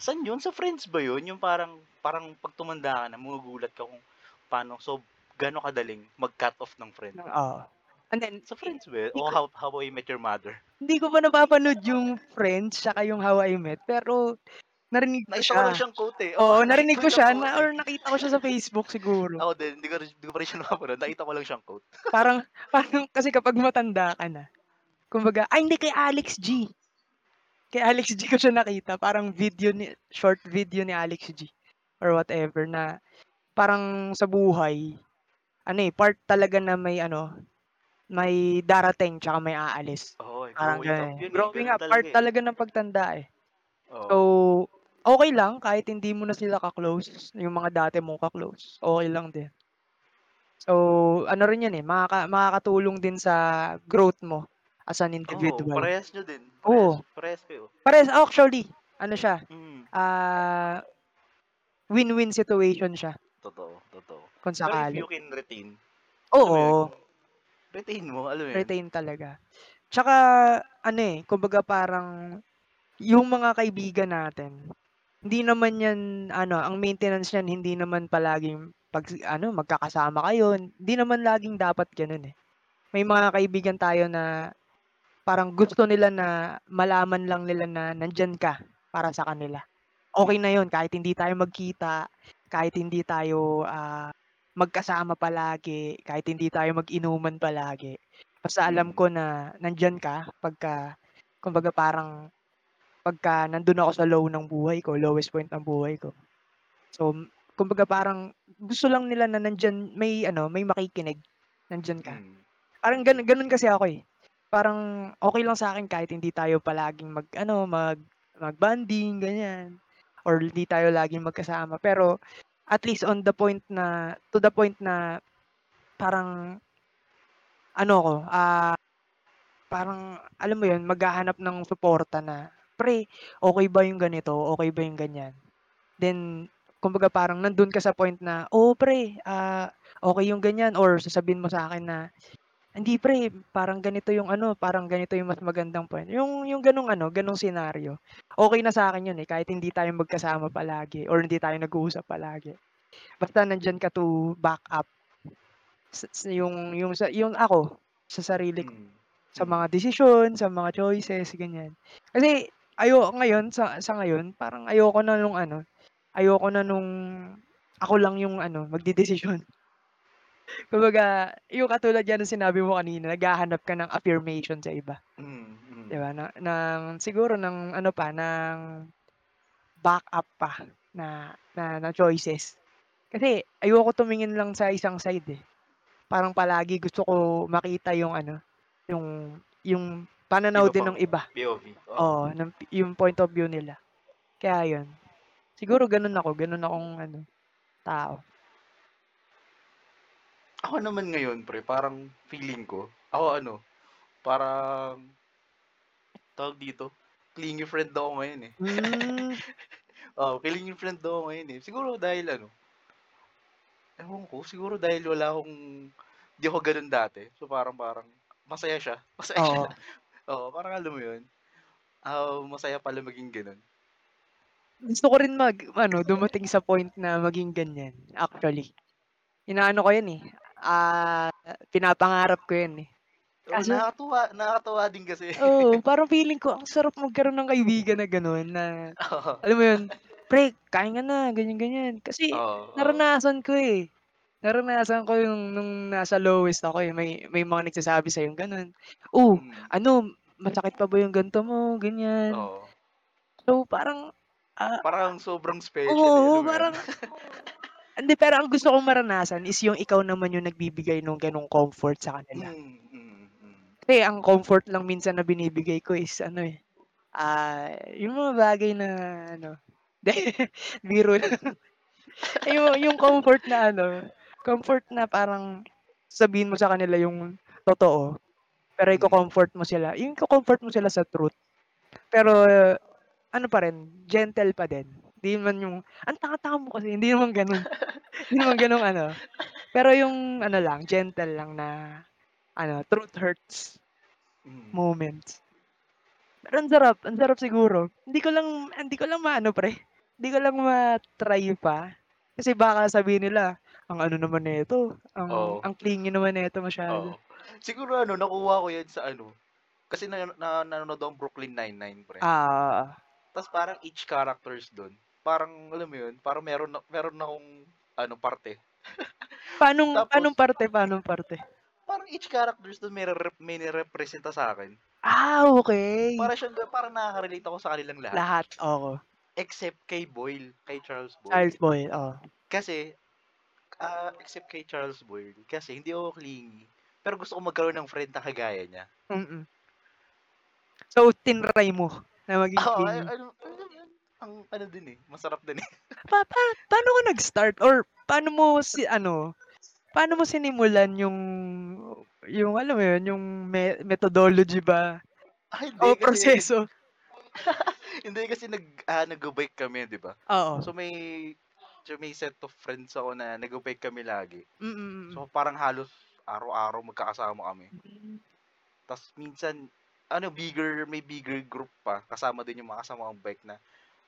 S2: saan yun, sa friends ba yun? Yung parang parang 'pag tumanda ka na magugulat ka kung paano so gaano kadaling mag-cut off ng friend.
S1: Oo. And then,
S2: Sa friends ba o
S1: ko
S2: How How I Met Your Mother?
S1: hindi ko pa napapanood yung Friends tsaka yung How I Met, pero narinig ko
S2: Nakita ko lang
S1: siya.
S2: siyang quote, eh, oo,
S1: Oo, narinig ko
S2: ko
S1: siya na
S2: quote,
S1: or
S2: eh.
S1: nakita ko siya sa Facebook siguro.
S2: Ako din, hindi ko hindi ko pa rin siya napapanood, nakita ko lang siyang quote.
S1: Parang parang kasi kapag matanda ka na, kumbaga ay hindi, kay Alex G. Kay Alex G ko siya nakita, parang video ni short video ni Alex G or whatever na parang sa buhay, ano, eh, part talaga na may ano, may darating tsaka may aalis.
S2: Oo, eh,
S1: Parang
S2: growing up yun, eh,
S1: Growing
S2: ganun
S1: up, part
S2: talaga, eh.
S1: talaga ng pagtanda, eh. So,
S2: Oo.
S1: okey lang kahit hindi mo na sila ka-close, yung mga dati mong ka-close, okey lang din. So, ano rin yan, eh, makaka makakatulong din sa growth mo as an
S2: Oo,
S1: individual.
S2: parehas niyo din. Parehas
S1: Oo.
S2: parehas kayo.
S1: Parehas actually, ano siya,
S2: Mm.
S1: ah, win-win situation siya.
S2: Totoo, totoo.
S1: Kung
S2: Pero if
S1: sakali.
S2: you can retain, alam mo yun,
S1: Oo.
S2: Retain mo, alam mo?
S1: Retain talaga. Tsaka ano, eh, kumbaga parang yung mga kaibigan natin, hindi naman yan ano, ang maintenance niyan hindi naman palaging 'pag ano, magkakasama kayo, hindi naman laging dapat gano'n, eh. May mga kaibigan tayo na parang gusto nila na malaman lang nila na nandiyan ka para sa kanila. Okey
S2: Mm.
S1: na yun kahit hindi tayo magkita, kahit hindi tayo, ah, magkasama palagi, kahit hindi tayo mag-inuman palagi. Basta alam
S2: Mm.
S1: ko na nandiyan ka pagka kumbaga parang pagka nandun ako sa low ng buhay ko, lowest point ng buhay ko. So, kumbaga parang gusto lang nila na nandiyan may ano, may makikinig, nandiyan ka.
S2: Mm.
S1: Parang gano'n gano'n kasi ako, eh. Parang okey lang sa'kin kahit hindi tayo palaging mag-ano, mag mag-bonding ganyan, or hindi tayo laging magkasama, pero at least on the point na to the point na parang ano ako, ah, parang alam mo yun, maghahanap ng suporta na, "Pre, okey ba yung ganito, okey ba yung ganyan?" Then kumbaga parang nandun ka sa point na, "Oo pre, ah, okey yung ganyan," or sasabihin mo sa'kin na, "Hindi pre, parang ganito yung ano, parang ganito yung mas magandang point." Yung yung gano'ng ano, gano'ng senaryo. Okey na sa'kin yun, eh, kahit hindi tayo magkasama palagi or hindi tayo nag-uusap palagi. Basta nandiyan ka to back up. Sa sa yung yung sa yung ako, sa sarili ko.
S2: Mm.
S1: Sa
S2: Mm.
S1: mga desisyon, sa mga choices, ganyan. Kasi ayo ngayon sa sa ngayon parang ayoko na nung ano, ayoko na nung ako lang yung ano, magdedesisyon. Kumbaga, yung katulad yan ng sinabi mo kanina, naghahanap ka ng affirmation sa iba.
S2: Mm,
S1: 'Di
S2: mm.
S1: ba, na ng siguro ng ano pa, ng backup pa na na na choices. Kasi ayoko tumingin lang sa isang side, eh. Parang palagi gusto ko makita yung ano, yung yung pananaw
S2: Iba
S1: din ng iba.
S2: POV, oo.
S1: Oo, ng yung point of view nila. Kaya yun. Siguro gano'n ako, gano'n akong ano, tao.
S2: Ako naman ngayon pre, parang feeling ko, ako ano, parang tawag dito, clingy friend ako ngayon, eh.
S1: Hmm.
S2: Oo, clingy friend ako ngayon, eh. Siguro dahil ano ewan ko, siguro dahil wala akong di ako gano'n dati. So, parang parang masaya siya, masaya siya.
S1: Oo.
S2: Oo, parang alam mo yun, ah, masaya pala maging gano'n.
S1: Gusto ko rin mag ano, dumating sa point na maging ganyan, actually. Inaano ko yan, eh, ah, pinapangarap ko yan, eh.
S2: Oo,
S1: Kaso
S2: nakakatuwa nakakatuwa din kasi.
S1: Oo, parang feeling ko ang sarap magkaroon ng kaibigan na gano'n, na
S2: Oo.
S1: alam mo yun, "Pre, kain ka na," ganyan, ganyan. Kasi
S2: Oo,
S1: naranasan ko, eh. Naranasan ko yung nung nasa lowest ako, eh, may may mga nagsasabi sa'yong gano'n, "Oh,
S2: Mm.
S1: ano, masakit pa ba yung ganito mo?" Ganyan.
S2: Oo.
S1: So, parang, ah
S2: Parang sobrang special, eh,
S1: oo,
S2: alam mo yun?
S1: parang hindi, pero ang gusto kong maranasan is yung ikaw naman yung nagbibigay nung gano'ng comfort sa kanila.
S2: Mm, mm, mm.
S1: Kasi ang comfort lang minsan na binibigay ko is ano, eh, ah, yung mga bagay na ano, biro lang. Yung yung comfort na ano, comfort na parang sasabihin mo sa kanila yung totoo, pero
S2: Mm.
S1: iko-comfort mo sila, yung iko-comfort mo sila sa truth. Pero ano pa rin, gentle pa din. Di man yung, "Ang tanga-tanga mo kasi," hindi naman gano'n. Hindi naman gano'ng ano, pero yung ano lang, gentle lang na ano, truth hurts
S2: Mm.
S1: moments. Pero ang sarap, ang sarap siguro. Hindi ko lang hindi ko lang maano pre, hindi ko lang ma-try pa. Kasi baka sabihin nila, "Ang ano naman nito, ang
S2: Oo.
S1: ang clingy naman nito masyado."
S2: Oo. Siguro ano, nakuha ko yan sa ano, kasi na na nanonood akong Brooklyn Nine-Nine pre.
S1: Ah.
S2: Tas parang each characters dun, parang alam mo yun, parang meron na meron akong ano, parte.
S1: Pa'nong
S2: Tapos
S1: pa'nong parte, pa'nong parte?
S2: parang each characters dun mererep may nirepresenta sa'kin.
S1: Ah, okey.
S2: Para siyang parang nakaka-relate ako sa kanilang lahat.
S1: Lahat, oo.
S2: Except kay Boyle, kay Charles
S1: Charles
S2: Boyle.
S1: Boyle, oo.
S2: Kasi, ah, except kay Charles Boyle, kasi hindi ako clingy. Pero gusto ko magkaroon ng friend na kagaya niya.
S1: Mm. So, tinry mo na maging
S2: ay
S1: clingy?
S2: mo yun, ang ano din, eh, masarap din, eh.
S1: Pa pa paano ka nag-start or paano mo si ano, paano mo sinimulan yung yung alam mo yun, yung me methodology ba
S2: Ah, hindi
S1: o
S2: kasi
S1: proseso?
S2: hindi kasi nag ah, nagba-bike kami, 'di ba?
S1: Oo.
S2: So may so may set of friends ako na nagba-bike kami lagi.
S1: Mm, mm.
S2: So parang halos araw-araw magkakasama kami.
S1: Hmm.
S2: Tas minsan ano bigger may bigger group pa, kasama din yung mga kasama kong bike na,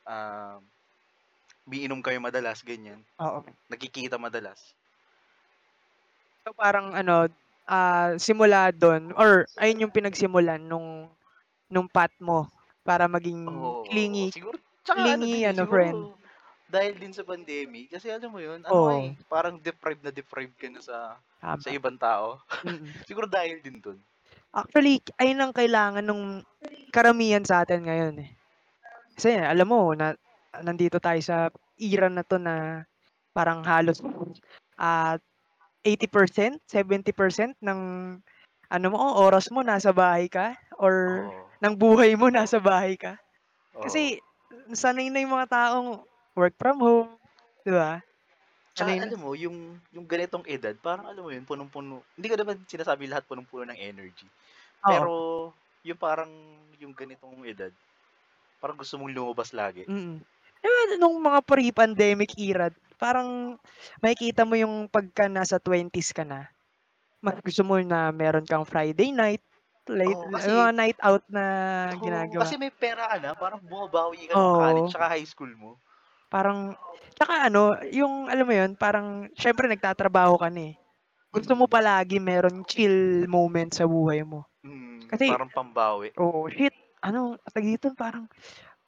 S2: um, umiinom kami madalas ganyan,
S1: Oo.
S2: nagkikita madalas.
S1: So, parang ano, ah, simula dun or ayun yung pinagsimulan nung nung path mo para maging
S2: Oo,
S1: clingy
S2: siguro tsaka ano
S1: clingy
S2: din, eh,
S1: ano friend?
S2: siguro dahil din sa pandemic kasi alam mo yun, ano
S1: Oo.
S2: eh, parang deprived na deprived ka na sa sa
S1: Tama.
S2: ibang tao. Siguro dahil din dun.
S1: Actually, ayun ang kailangan nung karamihan sa atin ngayon, eh. Kasi alam mo na nandito tayo sa era na 'to na parang halos, ah, 80%, 70% ng ano mo, oras mo nasa bahay ka or
S2: Oo.
S1: ng buhay mo nasa bahay ka.
S2: Oo.
S1: Kasi sanay na yung mga taong work from home, 'di ba?
S2: Tsaka
S1: na
S2: alam mo yung yung ganitong edad parang alam mo yun, punong-puno hindi ko naman sinasabi lahat punong-puno ng energy.
S1: Oo.
S2: Pero yung parang yung ganitong edad, parang gusto mong lumabas lagi.
S1: Mm. Eh, nung mga pre-pandemic era, parang makikita mo yung pagka nasa 20s ka na, mas gusto mo na meron kang Friday night, late yung
S2: kasi
S1: mga night out na
S2: Oo,
S1: ginagawa.
S2: kasi may pera ka na, parang bumabawi ka nung college
S1: Oo.
S2: tsaka high school mo.
S1: Parang tsaka ano, yung alam mo yun, parang siyempre nagtatrabaho ka na, eh. Gusto mo
S2: Mm.
S1: palagi merong chill moment sa buhay mo.
S2: Mm,
S1: Kasi
S2: parang pambawi.
S1: oo, shit, ano tawag dito, parang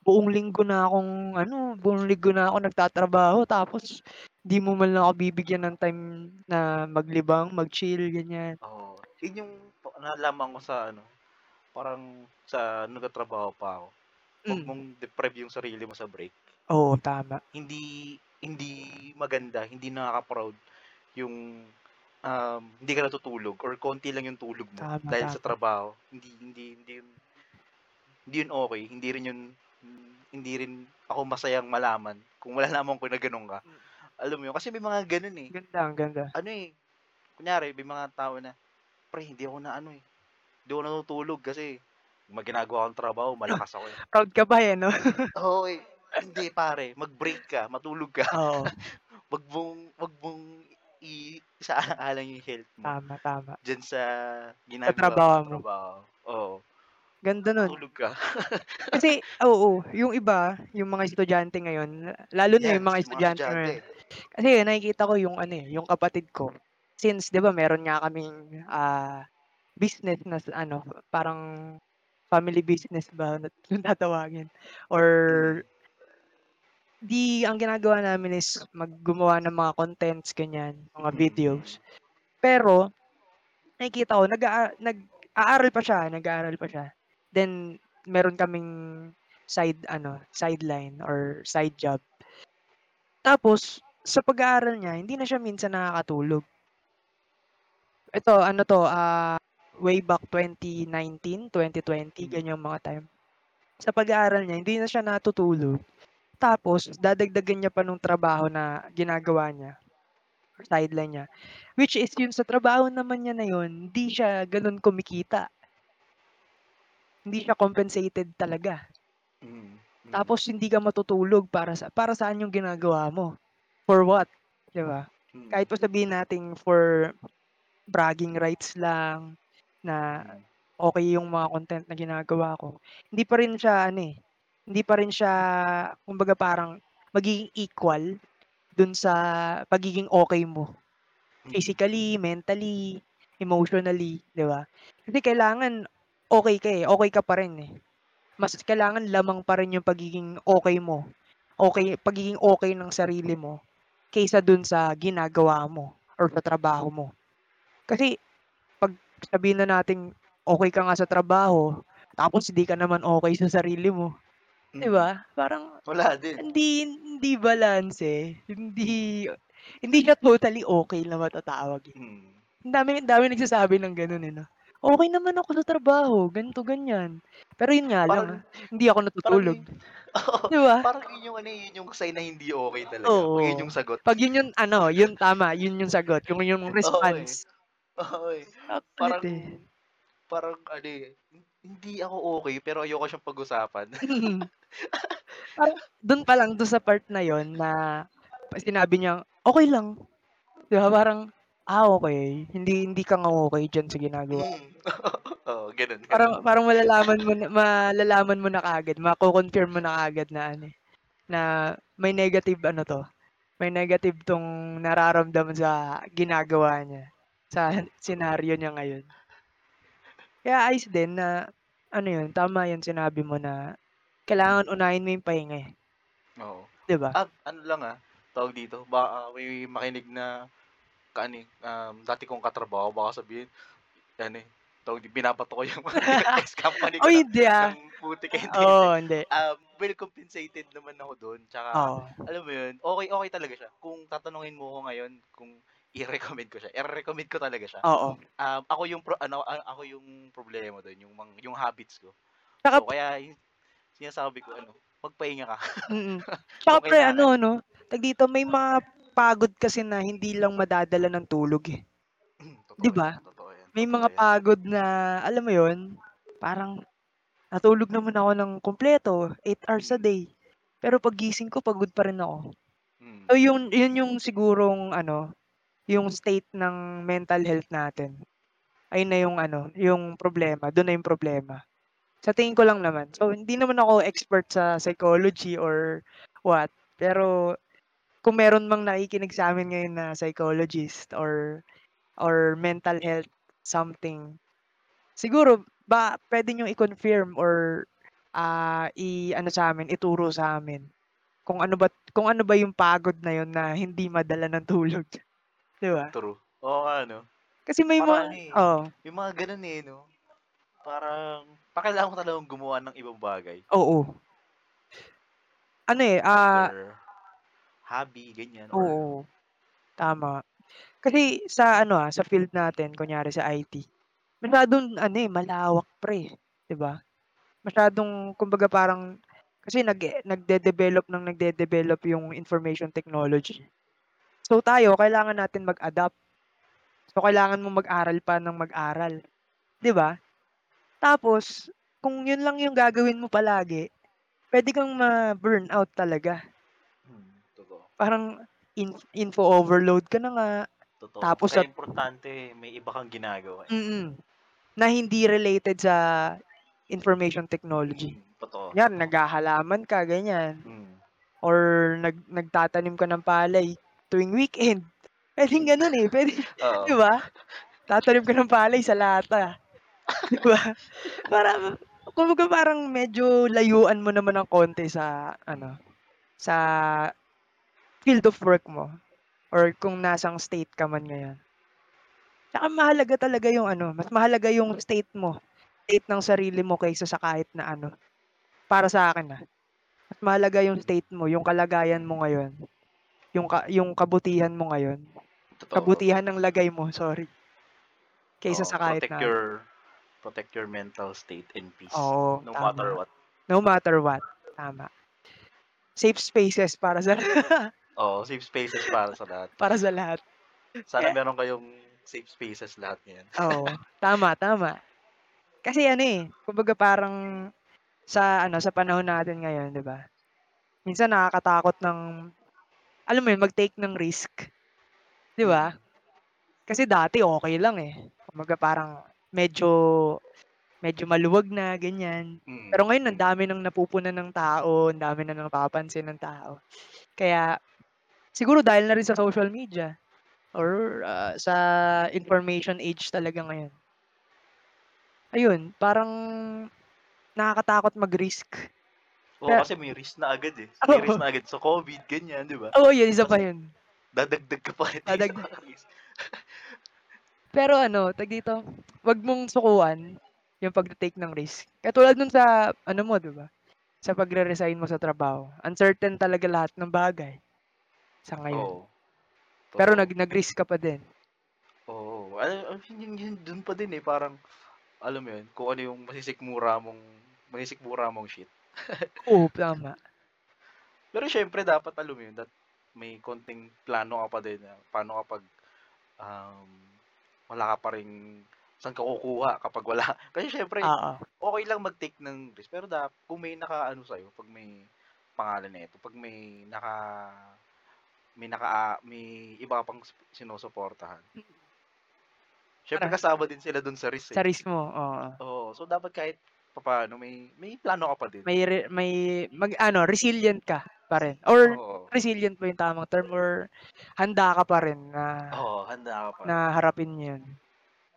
S1: buong linggo na akong ano, buong linggo na ako nagtatrabaho tapos di mo man lang ako bibigyan ng time na maglibang, mag-chill, ganyan.
S2: Oo, yun yung nalaman ko sa ano, parang sa nagtatrabaho pa ako. Wag
S1: Hmm.
S2: mong deprive yung sarili mo sa break.
S1: Oo, tama.
S2: Hindi hindi maganda, hindi nakaka-proud yung, um, hindi ka natutulog or konti lang yung tulog mo
S1: Tama,
S2: dahil sa
S1: tama.
S2: trabaho. Hindi hindi hindi hindi yun okey, hindi rin yun hindi rin ako masayang malaman kung malalaman ko na gano'n ka. Alam mo yun, kasi may mga gano'n, eh.
S1: Ganda, ang ganda.
S2: Ano, eh, kunyari may mga tao na, "Pre hindi ako na ano, eh, hindi ako natutulog kasi may ginagawa akong trabaho, malakas ako, eh."
S1: Proud ka pa, eh, 'no?
S2: Oo, eh. Hindi pare, mag-break ka, matulog ka.
S1: Oo.
S2: Wag mong wag mong i isaalang-alang yung health mo
S1: Tama, tama.
S2: diyan sa
S1: Sa
S2: ginagawa
S1: trabaho
S2: mong
S1: mo.
S2: trabaho. Oo.
S1: Ganda nun.
S2: Matulog ka.
S1: Kasi oo, yung iba, yung mga estudyante ngayon, lalo na
S2: Yan,
S1: yung mga
S2: yung mga
S1: estudyante ngayon. Kasi nakikita ko yung ano, eh, yung kapatid ko, since 'di ba meron nga kaming, ah, business na ano, parang family business ba na kung tatawagin or di ang ginagawa namin is mag gumawa ng mga contents, ganyan, mga videos. Pero nakikita ko nag-aa nag-aaral pa siya, nag-aaral pa siya. Then meron kaming side ano, sideline or side job. Tapos sa pag-aaral niya hindi na siya minsan nakakatulog. Ito ano 'to, ah, way back 2019, 2020,
S2: Mm.
S1: ganyang mga time. Sa pag-aaral niya hindi na siya natutulog, tapos dadagdagan niya pa nung trabaho na ginagawa niya, sideline niya. Which is yun sa trabaho naman niya na yun, hindi siya gano'n kumikita. Hindi siya compensated talaga.
S2: Mm, mm.
S1: Tapos hindi ka matutulog para sa para saan yung ginagawa mo? For what, 'di ba?
S2: Mm.
S1: Kahit pa sabihin nating for bragging rights lang na
S2: Mm.
S1: okey yung mga content na ginagawa ko, hindi pa rin siya ano, eh, hindi pa rin siya kumbaga parang magiging equal dun sa pagiging okey mo.
S2: Mm,
S1: Physically, mentally, emotionally, 'di ba? Kasi kailangan okey ka, eh, okey ka pa rin, eh. Mas kailangan lamang pa rin yung pagiging okey mo, okey pagiging okey ng sarili mo kaysa dun sa ginagawa mo or sa trabaho mo. Kasi 'pag sabihin na nating okey ka nga sa trabaho, tapos hindi ka naman okey sa sarili mo, 'di
S2: Mm.
S1: ba? Parang
S2: Wala din.
S1: hindi hindi balanse, hindi hindi siya totally okey na matatawag, eh.
S2: Mm.
S1: Ang dami daming nagsasabi ng gano'n, eh, 'no? Okey naman ako sa trabaho, ganito, ganyan. Pero yun nga lang,
S2: Parang
S1: hindi ako
S2: parang
S1: natutulog.
S2: yun oo,
S1: 'Di ba?
S2: parang yun yung ano, yun yung sign na hindi okey talaga 'pag yun
S1: Oo.
S2: yung sagot.
S1: 'Pag yun yung ano, yun tama, yun yung sagot, yung yung
S2: Oo,
S1: response.
S2: Oo, eh.
S1: Kulit,
S2: Parang
S1: eh.
S2: parang ano, eh, hindi ako okey pero ayoko siyang pag-usapan.
S1: Parang dun pa lang, dun sa part na yun na sinabi niyang, "Okey lang." 'Di ba parang, ah, okey. Hindi hindi ka nga okey diyan sa ginagawa
S2: Hmm. Oo, gano'n, gano'n.
S1: Parang parang malalaman mo na malalaman mo na kaagad, mako-confirm mo na kaagad na ano, eh, na may negative ano 'to, may negative 'tong nararamdaman sa ginagawa niya, sa senaryo niya ngayon. Kaya ayos din na ano yun, tama yung sinabi mo na kailangan unahin mo yung pahinga, eh.
S2: Oo.
S1: 'Di ba?
S2: At ano lang, ah, tawag dito, baka may makinig na eh, um, dati kong katrabaho baka sabihin ano, eh, tawag binabato ko yung ex-company ko ng
S1: hindi, ah.
S2: ng putik, hindi.
S1: Oo, hindi.
S2: Um, well compensated naman ako dun 'tsaka
S1: Oo.
S2: alam mo yun, okey okey talaga siya. Kung tatanungin mo ko ngayon kung i-recommend ko siya, ire-recommend ko talaga siya.
S1: Oo.
S2: Um, ako yung pro ano, ako yung problema dun, yung yung habits ko.
S1: Tsaka
S2: So, kaya yung sinasabi ko ano, magpahinga ka
S1: Mm. Tsaka
S2: kung
S1: pre ano 'no, tawag dito, may mga pagod kasi na hindi lang madadala ng tulog, eh.
S2: Hmm,
S1: 'Di
S2: totoo yan,
S1: ba?
S2: totoo yan,
S1: May
S2: totoo
S1: mga
S2: yan.
S1: pagod na alam mo yun, parang natulog naman ako ng kumpleto, 8 hours a
S2: Mm.
S1: day, pero paggising ko pagod pa rin ako.
S2: Mm.
S1: So yun yun yung sigurong ano, yung state ng mental health natin. Ayun na yung ano, yung problema, dun na yung problema. Sa tingin ko lang naman. So hindi naman ako expert sa psychology or what, pero kung meron mang nakikinig sa'min ngayon na psychologist or or mental health something, siguro ba puwede niyong i-confirm or, ah, i-ano sa'min, ituro sa'min kung ano ba't kung ano ba yung pagod na yun na hindi madala ng tulog, 'di ba?
S2: True. Oo nga 'no.
S1: Kasi may
S2: Parang
S1: mga
S2: ano, eh,
S1: oo.
S2: may mga gano'n, eh, 'no? Parang parang kailangan mo talagang gumawa ng ibang bagay.
S1: Oo. Ano, eh, ah
S2: Either hobby, ganyan or
S1: Oo, tama. Kasi sa ano, ah, sa field natin kunyari sa IT, masyadong ano, eh, malawak pre, 'di ba? Masyadong kumbaga parang kasi nag-e nagde-develop ng nagde-develop yung information technology. So tayo kailangan natin mag-adapt. So kailangan mong mag-aral pa ng mag-aral, 'di ba? Tapos kung yun lang yung gagawin mo palagi, puwede kang ma-burnout talaga. Parang in info overload ka na nga,
S2: Totoo.
S1: tapos
S2: Kaya
S1: at
S2: importante may iba kang ginagawa, eh.
S1: Mm, na hindi related sa information technology.
S2: Mm, totoo, totoo.
S1: naghahalaman ka ganyan,
S2: Mm.
S1: or nag nagtatanim ka ng palay tuwing weekend, puwedeng
S2: Hmm.
S1: gano'n, eh, puwede
S2: Oo.
S1: 'di ba? Tatanim ka ng palay sa lata, 'di ba? Parang kumbaga parang medyo layuan mo naman ng konti sa ano, sa field of work mo or kung nasang state ka man ngayon. Tsaka mahalaga talaga yung ano, mas mahalaga yung state mo, state ng sarili mo kaysa sa kahit na ano. Para sa'kin, ah, mas mahalaga yung state mo, yung kalagayan mo ngayon, yung ka yung kabutihan mo ngayon,
S2: Totoo,
S1: kabutihan ng lagay mo, sorry. Kaysa
S2: Oo,
S1: sa kahit
S2: protect
S1: na
S2: your protect your mental state and peace
S1: Oo,
S2: no matter
S1: tama.
S2: what.
S1: No matter what, tama. Safe spaces para sa
S2: Oo, safe spaces para sa lahat.
S1: para sa lahat.
S2: Sana meron kayong safe spaces lahat ngayon.
S1: Oo, tama, tama. Kasi ano, eh, kumbaga parang sa ano, sa panahon natin ngayon 'di ba, minsan nakakatakot ng alam mo yun, mag-take ng risk, 'di ba?
S2: Mm.
S1: Kasi dati okey lang, eh, kumbaga parang medyo medyo maluwag na ganyan.
S2: Mm,
S1: Pero ngayon ang dami ng napupunan ng tao, ang dami ng napapansin ng tao. Kaya siguro dahil na rin sa social media or, ah, sa information age talaga ngayon. Ayun, parang nakakatakot mag-risk.
S2: Oo,
S1: Kaya
S2: kasi may risk na agad, eh, may risk na agad sa COVID ganyan, 'di ba?
S1: Oo, yun isa pa yun.
S2: dadagdag ka pa sa
S1: Dadag
S2: mga risk.
S1: Pero ano, tawag dito, 'wag mong sukuan yung pagte-take ng risk. Katulad nun sa ano mo 'di ba, sa pagre-resign mo sa trabaho, uncertain talaga lahat ng bagay sa ngayon.
S2: Oo.
S1: Pero nag nag-risk ka pa din.
S2: Oo, alam yun yun dun pa din, eh, parang alam mo yun, kung ano yung masisikmura mong masisikmura mong shit.
S1: Oo, tama.
S2: Pero siyempre dapat alam mo yun, that may konting plano ka pa din na paano kapag, um, wala ka pa ring saan ka kukuha kapag wala kasi siyempre
S1: Oo.
S2: okey lang mag-take ng risk pero dap kung may nakaano sa'yo, 'pag may pangalan nito, 'pag may naka may naka may iba pang sinusuportahan.
S1: Mm.
S2: Siyempre kasama din sila dun sa risk, eh.
S1: Sa risk mo, oo.
S2: Oo, so dapat kahit papaano may may plano ka pa din.
S1: May re may mag-ano, resilient ka pa rin or
S2: Oo.
S1: resilient ba yung tamang term or handa ka pa rin na
S2: Oo, handa ka pa.
S1: na harapin yun.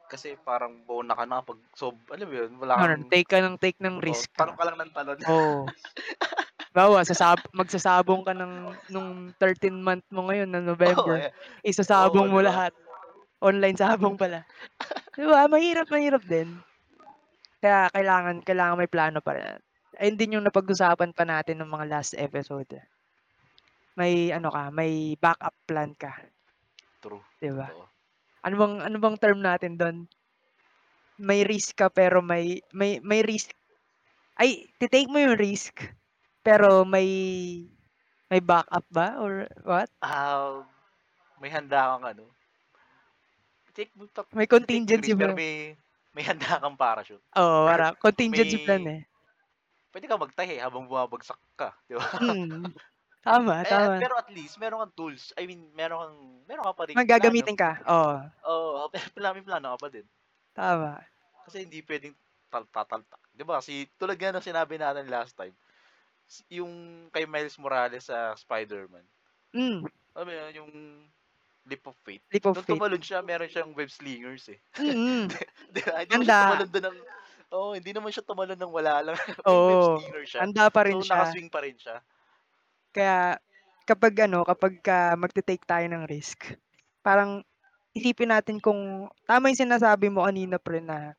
S2: Kasi parang baon na ka na 'pag sob alam mo yun, wala
S1: Ano,
S2: kang
S1: take ka ng take ng
S2: oo,
S1: risk.
S2: talon ka lang ng talon.
S1: Oo. Halimbawa sasab magsasabong ka ng nung 13 month mo ngayon na November,
S2: eh.
S1: isasabong
S2: Oo,
S1: mo
S2: 'di ba?
S1: lahat. Online sabong pala. 'Di ba mahirap, mahirap din. Kaya kailangan kailangan may plano pa rin. Ayun din yung napag-usapan pa natin nung mga last episode. May ano ka, may backup plan ka.
S2: True,
S1: 'Di ba?
S2: totoo.
S1: Ano bang ano bang term natin dun? May risk ka pero may may may risk ay te-take mo yung risk, pero may may backup ba or what?
S2: Um, may handa kang ano take mo ta
S1: May contingency
S2: pero
S1: ba?
S2: may may handa kang parachute
S1: Oo,
S2: or
S1: parang contingency plan,
S2: may
S1: eh.
S2: puwede kang magtahi habang bumabagsak ka, 'di ba?
S1: Mm. Tama,
S2: Eh,
S1: tama.
S2: pero at least meron kang tools, I mean meron kang meron ka pa ring
S1: May
S2: plano.
S1: ka, oo.
S2: Oo, pero pla may plano ka pa din.
S1: Tama.
S2: Kasi hindi puwedeng tal tataltak 'di ba si tulad nga ng sinabi natin last time, yung kay Miles Morales sa Spider-Man.
S1: Hmm.
S2: Alam mo yun, yung Leap of Faith,
S1: Leap of faith.
S2: tumalon siya meron siyang web slingers, eh.
S1: Mm.
S2: 'Di ba, hindi naman siya tumalon dun ng oo, hindi naman siya tumalon ng wala lang, may web slinger siya.
S1: handa pa rin
S2: So,
S1: siya.
S2: naka-swing pa rin siya.
S1: Kaya kapag ano, kapagka magte-take tayo ng risk, parang isipin natin kung tama yung sinasabi mo kanina pre na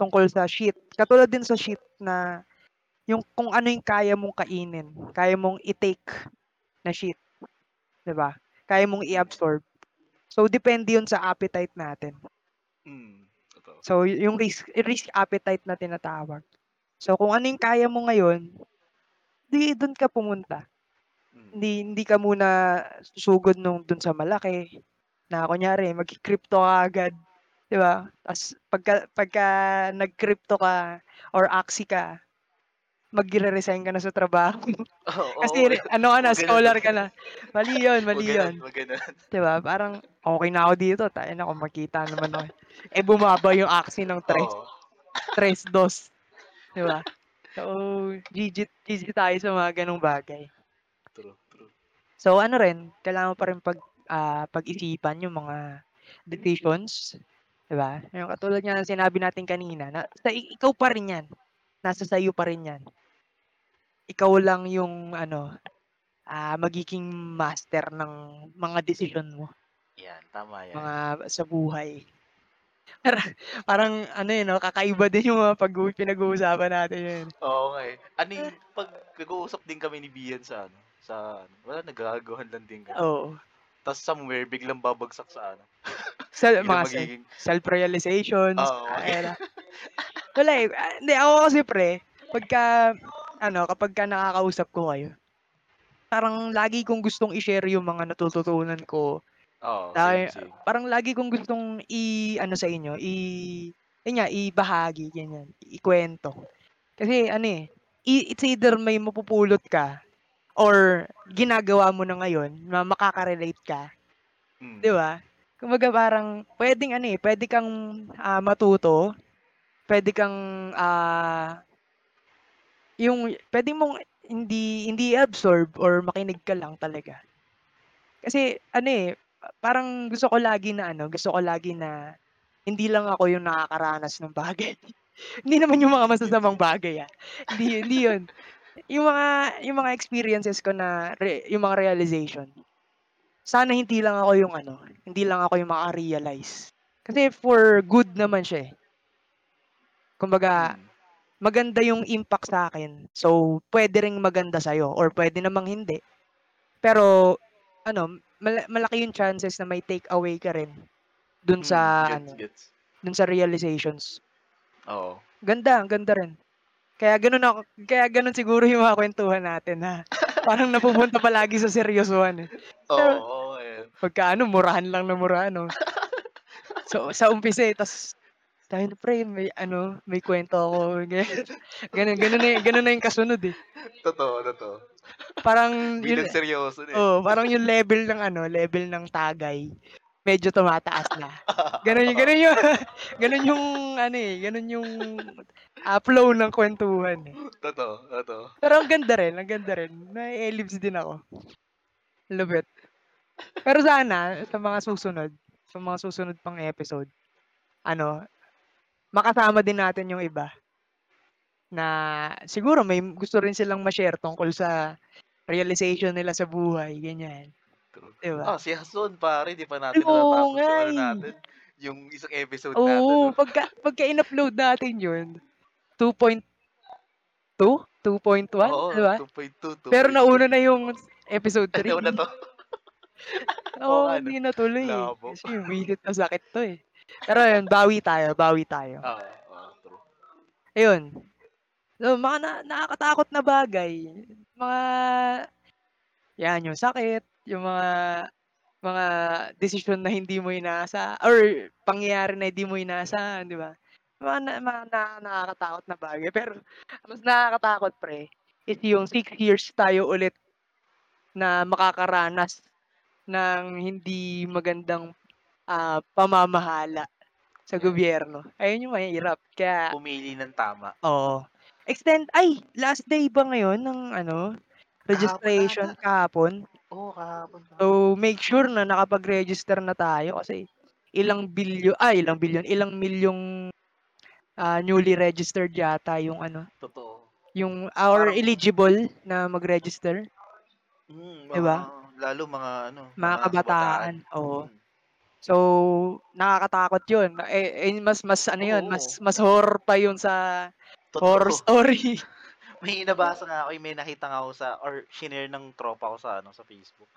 S1: tungkol sa shit. Katulad din sa shit na yung kung ano yung kaya mong kainin, kaya mong i-take na shit, 'di ba? Kaya mong
S2: Mm.
S1: i-absorb. So, depende yun sa appetite natin.
S2: Mm, totoo.
S1: So, yung risk risk appetite na tinatawag. So, kung ano yung kaya mo ngayon, 'di dun ka pumunta.
S2: Mm.
S1: Hindi hindi ka muna susugod nung dun sa malaki, na kunyari magki-crypto ka agad, 'di ba? Tas pagka pagka nag-crypto ka or Axie ka, magre-resign ka na sa trabaho.
S2: Oo,
S1: Kasi
S2: oo,
S1: ano ka na, scholar ka na. Mali yun, mali yun.
S2: wag gano'n.
S1: 'Di ba? Parang okey na ako dito, tangina kumikita naman ako. Eh, bumaba yung Axie ng tres
S2: Oo.
S1: tres dos, 'di ba? So, GG GG tayo sa mga gano'ng bagay.
S2: True, true.
S1: So, ano rin, kailangan mo pa rin pag ah, pag-isipan yung mga decisions, 'di ba? Yung katulad nga ng sinabi natin kanina na sa ikaw pa rin 'yan, nasa sa'yo pa rin 'yan. Ikaw lang yung ano, ah, magiging master ng mga desisyon mo.
S2: Yan, tama yan.
S1: Mga sa buhay. Parang parang ano, eh, 'no, kakaiba din yung mga pag pinag-uusapan natin ngayon.
S2: Oo nga, eh. Ano yung 'pag nag-uusap din kami ni Bian sa ano, sa ano, wala nagkakaguhan lang din kami.
S1: Oo.
S2: Tas somewhere biglang babagsak sa ano,
S1: Sa mga
S2: magiging
S1: self-realizations,
S2: Oo,
S1: tangina. Wala, eh, ah, hindi ako kasi pre, pagka ano, kapagka nakakausap ko kayo, parang lagi kong gustong i-share yung mga natututunan ko.
S2: Oo,
S1: Lagi
S2: same, same.
S1: parang lagi kong gustong i-ano sa inyo, i yun nga, ibahagi ganyan, ikuwento. Kasi ano, eh, i it's either may mapupulot ka or ginagawa mo na ngayon na makaka-relate ka, 'di
S2: Mm.
S1: ba? Kumbaga parang puwedeng ano, eh, puwede kang, ah, matuto, puwede kang, ah yung puwede mong hindi hindi i-absorb or makinig ka lang talaga. Kasi ano, eh, parang gusto ko lagi na ano, gusto ko lagi na hindi lang ako yung nakakaranas ng bagay. Hindi naman yung mga masasamang bagay, ah, hindi hindi yun. Yung mga yung mga experiences ko na re yung mga realization. Sana hindi lang ako yung ano, hindi lang ako yung maka-realize. Kasi for good naman siya, eh. Kumbaga,
S2: Mm.
S1: Maganda yung impact sa'kin, so puwede ring maganda sa'yo or puwede namang hindi. Pero ano, mala malaki yung chances na may take away ka rin Dun
S2: Mm,
S1: sa
S2: gets,
S1: ano,
S2: gets.
S1: dun sa realizations.
S2: Oo.
S1: Ganda, ang ganda rin. Kaya gano'n ako kaya gano'n siguro yung mga kuwentuhan natin na parang napupunta palagi sa seryosohan, eh.
S2: Oo,
S1: Pero
S2: oo, eh.
S1: pagka ano, murahan lang ng murahan 'no. So, sa umpisa, eh, ta's niya, "Pre, may ano, may kuwento ako," ganyan. Gano'n, gano'n na gano'n na yung kasunod, eh.
S2: Totoo, totoo.
S1: Parang yun
S2: Biglang seryoso eh.
S1: oo, parang yung level ng ano, level ng tagay medyo tumataas na. Gano'n yung
S2: Oo.
S1: gano'n yung gano'n yung ano, eh, gano'n yung, flow ng kuwentuhan, eh.
S2: Totoo, totoo.
S1: Pero ang ganda rin, ang ganda rin. Na-e-elips din ako. Lupit. Pero sana sa mga susunod, sa mga susunod pang episode, ano, makasama din natin yung iba. Na siguro may gusto rin silang ma-share tungkol sa realization nila sa buhay, ganyan.
S2: True.
S1: 'Di ba?
S2: Ah, si Hasson pare, 'di pa natin
S1: oo
S2: natatapos
S1: nga,
S2: yung ano
S1: eh.
S2: natin, yung isang episode natin 'no.
S1: Oo, pagka pagka in-upload natin yun, 2.2, 2.1, 'di
S2: Oo,
S1: ba?
S2: 2.2,
S1: Pero
S2: 2.2.
S1: nauna na yung episode 3.
S2: Nauna 'to. Oo
S1: Oo,
S2: 'no,
S1: hindi natuloy, eh.
S2: labo.
S1: Kasi wisit na sakit 'to, eh. Pero ayun, bawi tayo, bawi tayo.
S2: Oo, oo, true.
S1: Ayun. So, mga na nakakatakot na bagay, mga 'yan, yung sakit, yung mga mga desisyon na hindi mo inaasa or pangyayari na hindi mo inaasahan, 'di ba? Mga na mga na nakakatakot na bagay. Pero mas nakakatakot pre, is yung 6 years tayo ulit na makakaranas ng hindi magandang, ah, pamamahala sa
S2: 'Yan.
S1: gobyerno. Ayun yung mahirap kaya
S2: Pumili ng tama.
S1: Oo. Extend ay, last day ba ngayon ng ano, registration, kahapon?
S2: Oo, kahapon, kahapon.
S1: So, make sure na nakapag-register na tayo kasi ilang bilyo ay, ilang bilyon, ilang milyong, ah, newly registered yata yung ano,
S2: Totoo.
S1: yung or
S2: Parang
S1: eligible na mag-register.
S2: Mm, mga
S1: ba?
S2: lalo mga ano,
S1: Mga
S2: mga kabataan.
S1: kabataan, oo.
S2: Mm.
S1: So, nakakatakot yun. Eh eh, mas mas ano yun,
S2: Oo.
S1: mas mas horror pa yun sa horror
S2: Totoo.
S1: story.
S2: May nabasa nga ako, eh, may nakita nga ako sa or shinare ng tropa ko sa ano, sa Facebook.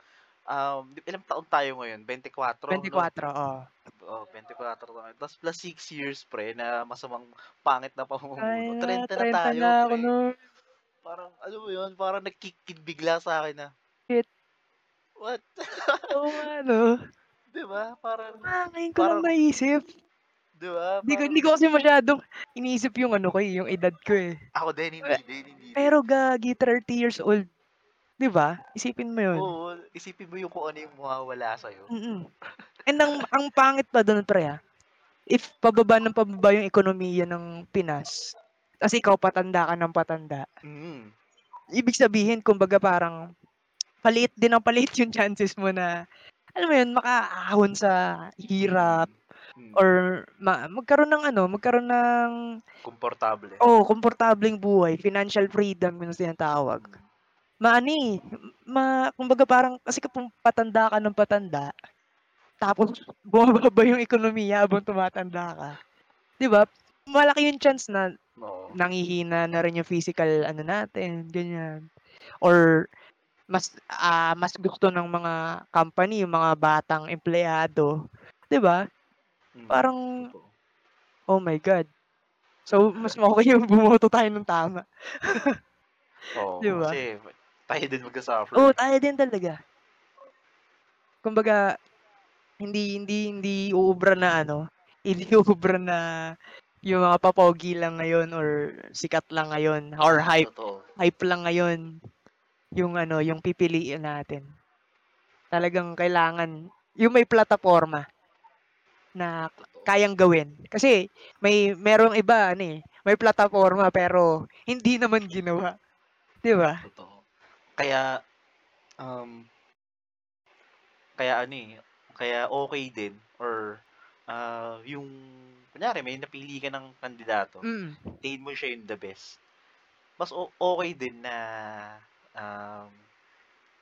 S2: Um, ilang taon tayo ngayon, 24 'no?
S1: 24, oo.
S2: Oo, 24 tayo. Tas plus 6 years pre na masamang pangit na
S1: Ay
S2: pamumuno,
S1: na,
S2: 30 na
S1: 30
S2: tayo
S1: na ako
S2: pre.
S1: nun.
S2: Parang alam mo yun, parang nag-kick in bigla sa'kin na
S1: Shit.
S2: What?
S1: Oo nga 'no?
S2: 'Di ba, parang
S1: Ah, ngayon ko lang
S2: parang
S1: naisip.
S2: 'Di ba,
S1: Hindi ko hindi ko kasi masyadong iniisip yung ano ko, eh, yung edad ko, eh.
S2: Ako din, hindi din, hindi
S1: pero gagi 30 years old, 'di ba? Isipin mo yun.
S2: Oo, isipin mo yung kung ano yung mawawala sa'yo.
S1: Mm. And ang ang pangit pa dun pre, ah, if pababa ng pababa yung ekonomiya ng Pinas, tas ikaw patanda ka ng patanda
S2: Mm.
S1: ibig sabihin kumbaga parang paliit din ng paliit yung chances mo na, alam mo yun, makaahon sa hirap
S2: Mm,
S1: or ma magkaroon ng ano, magkaroon ng
S2: Komportable.
S1: oo, komportableng buhay, financial freedom yung tinatawag.
S2: Mm.
S1: Ma-ano, eh, ma kumbaga parang kasi kung patanda ka ng patanda, tapos bumababa yung ekonomiya habang tumatanda ka, 'di ba? Malaki yung chance na
S2: Oo.
S1: nanghihina na rin yung physical ano natin, ganyan. Or mas, ah, mas gusto ng mga company yung mga batang empleyado, 'di ba?
S2: Mm,
S1: Parang,
S2: totoo.
S1: oh my God. So, mas okey yung bumoto tayo ng tama. 'Di
S2: Oo,
S1: ba?
S2: kasi tayo din magsa-suffer,
S1: Oo, tayo din talaga. Kumbaga, hindi hindi hindi uubra na ano, hindi uubra na yung mga pa-pogi lang ngayon or sikat lang ngayon or hype
S2: Totoo.
S1: hype lang ngayon yung ano, yung pipiliin natin. Talagang kailangan yung may plataporma na kayang gawin. Kasi may merong iba ano, eh, may plataporma pero hindi naman ginawa, 'di ba?
S2: Totoo. Kaya, um kaya ano, eh, kaya okey din or, ah, yung kunyari may napili ka ng kandidato,
S1: Mm.
S2: tingin mo siya yung the best, mas o okey din na, um,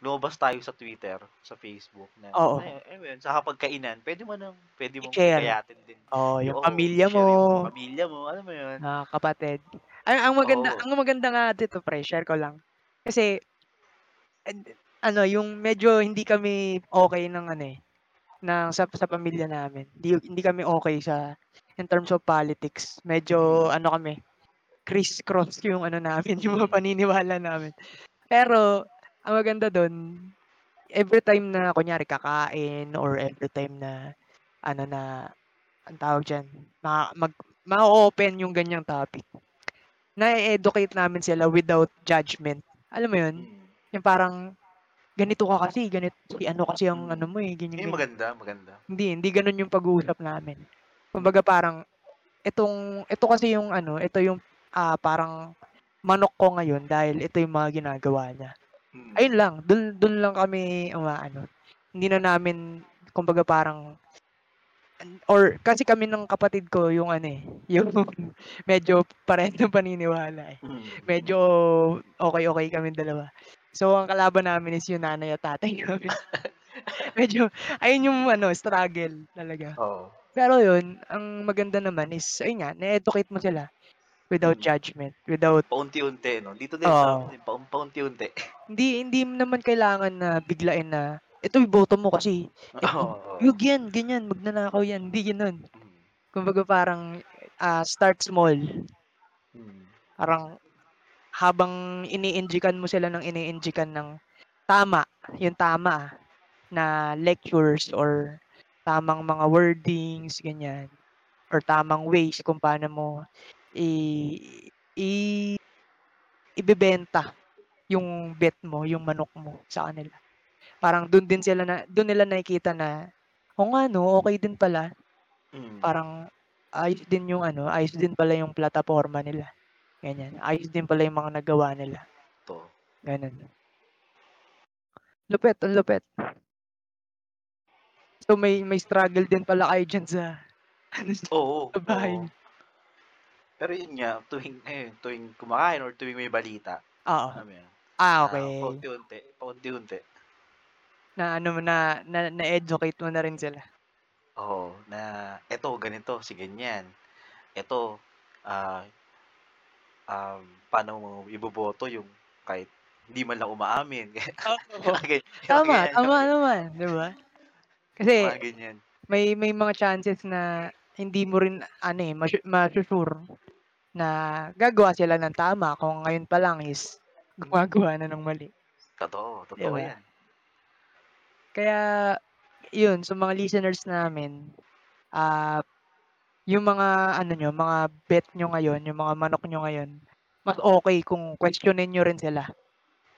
S2: lumabas tayo sa Twitter, sa Facebook na
S1: Oo.
S2: ay mo yun, sa hapagkainan puwede mo ng puwede mong
S1: I-share.
S2: hikayatin din
S1: Oo,
S2: yung oo,
S1: pamilya mo.
S2: yung pamilya mo, alam mo yun?
S1: Mga kapatid. Ay, ang maganda
S2: Oo.
S1: ang maganda nga dito pre, share ko lang. Kasi and ano, yung medyo hindi kami okey ng ano, eh, ng sa sa pamilya namin. Hindi hindi kami okey sa in terms of politics. Medyo
S2: Mm.
S1: ano kami, criss-cross yung ano namin, yung mga paniniwala namin. Pero ang maganda dun, everytime na kunyari kakain or everytime na ano na, anong tawag diyan, ma mag ma-o-open yung ganyang topic. Na-e-educate namin sila without judgment. Alam mo yun?
S2: Mm.
S1: Yung parang, "Ganito ka kasi, ganito si ano kasi ang ano mo, eh, ganyan,
S2: Yun yung
S1: ganyan."
S2: maganda, maganda.
S1: Hindi, hindi ganun yung pag-uusap namin. Kumbaga parang, "Itong ito kasi yung ano, ito yung, ah, parang manok ko ngayon dahil ito yung mga ginagawa niya."
S2: Mm.
S1: Ayun lang, dun dun lang kami umaano. Hindi na namin kumbaga parang or kasi kami ng kapatid ko yung ano, eh, yung medyo parehas ng paniniwala, eh.
S2: Mm.
S1: Medyo okey-okey kaming dalawa. So, ang kalaban namin is yung nanay at tatay namin. Medyo ayun yung ano, struggle talaga.
S2: Oo.
S1: Pero yun, ang maganda naman is ayun nga, na-educate mo sila without
S2: Mm.
S1: judgment, without
S2: Paunti-unti 'no? Dito din
S1: Oo.
S2: sa'min paun paunti-unti.
S1: Hindi hindi naman kailangan na biglain na, "Ito iboto mo kasi
S2: Oo, oo.
S1: wag yan, ganyan, magnanakaw yan." Hindi gano'n.
S2: Mm.
S1: Kumbaga parang, ah, start small.
S2: Mm.
S1: Parang habang ini-enjikan mo sila ng ini-enjikan ng tama, yung tama, na lectures or tamang mga wordings, ganyan, or tamang ways kung paano mo i i ibebenta yung bet mo, yung manok mo sa kanila. Parang dun din sila na dun nila nakikita na, "Oo nga 'no, okey din pala."
S2: Mm.
S1: Parang ayos din yung ano, ayos din pala yung plataporma nila, ganyan. Ayos din pala yung mga nagawa nila.
S2: Totoo.
S1: Gano'n. Lupit, ang lupit. So, may may struggle din pala kayo diyan sa ano,
S2: Oo,
S1: sa bahay
S2: oo. Pero yun nga, tuwing ayun, tuwing kumakain or tuwing may balita,
S1: Oo.
S2: yun,
S1: Ah,
S2: ah,
S1: okey.
S2: paunti-unti, paunti-unti.
S1: Na ano mo na na na-educate mo na rin sila.
S2: Oo, na eto ganito si ganyan. Eto, ah, um, paano mo iboboto yung kahit hindi man lang umaamin, mga
S1: Tama,
S2: yung
S1: tama naman, 'di ba? Kasi
S2: mga ganyan.
S1: may may mga chances na hindi mo rin ano, eh, masu masu-sure na gagawa sila ng tama kung ngayon pa lang is gumagawa na ng mali.
S2: Totoo, totoo
S1: ba?
S2: yan.
S1: Kaya yun, sa mga listeners namin, ah, yung mga ano niyo, mga bet niyo ngayon, yung mga manok niyo ngayon, mas okey kung questionin niyo rin sila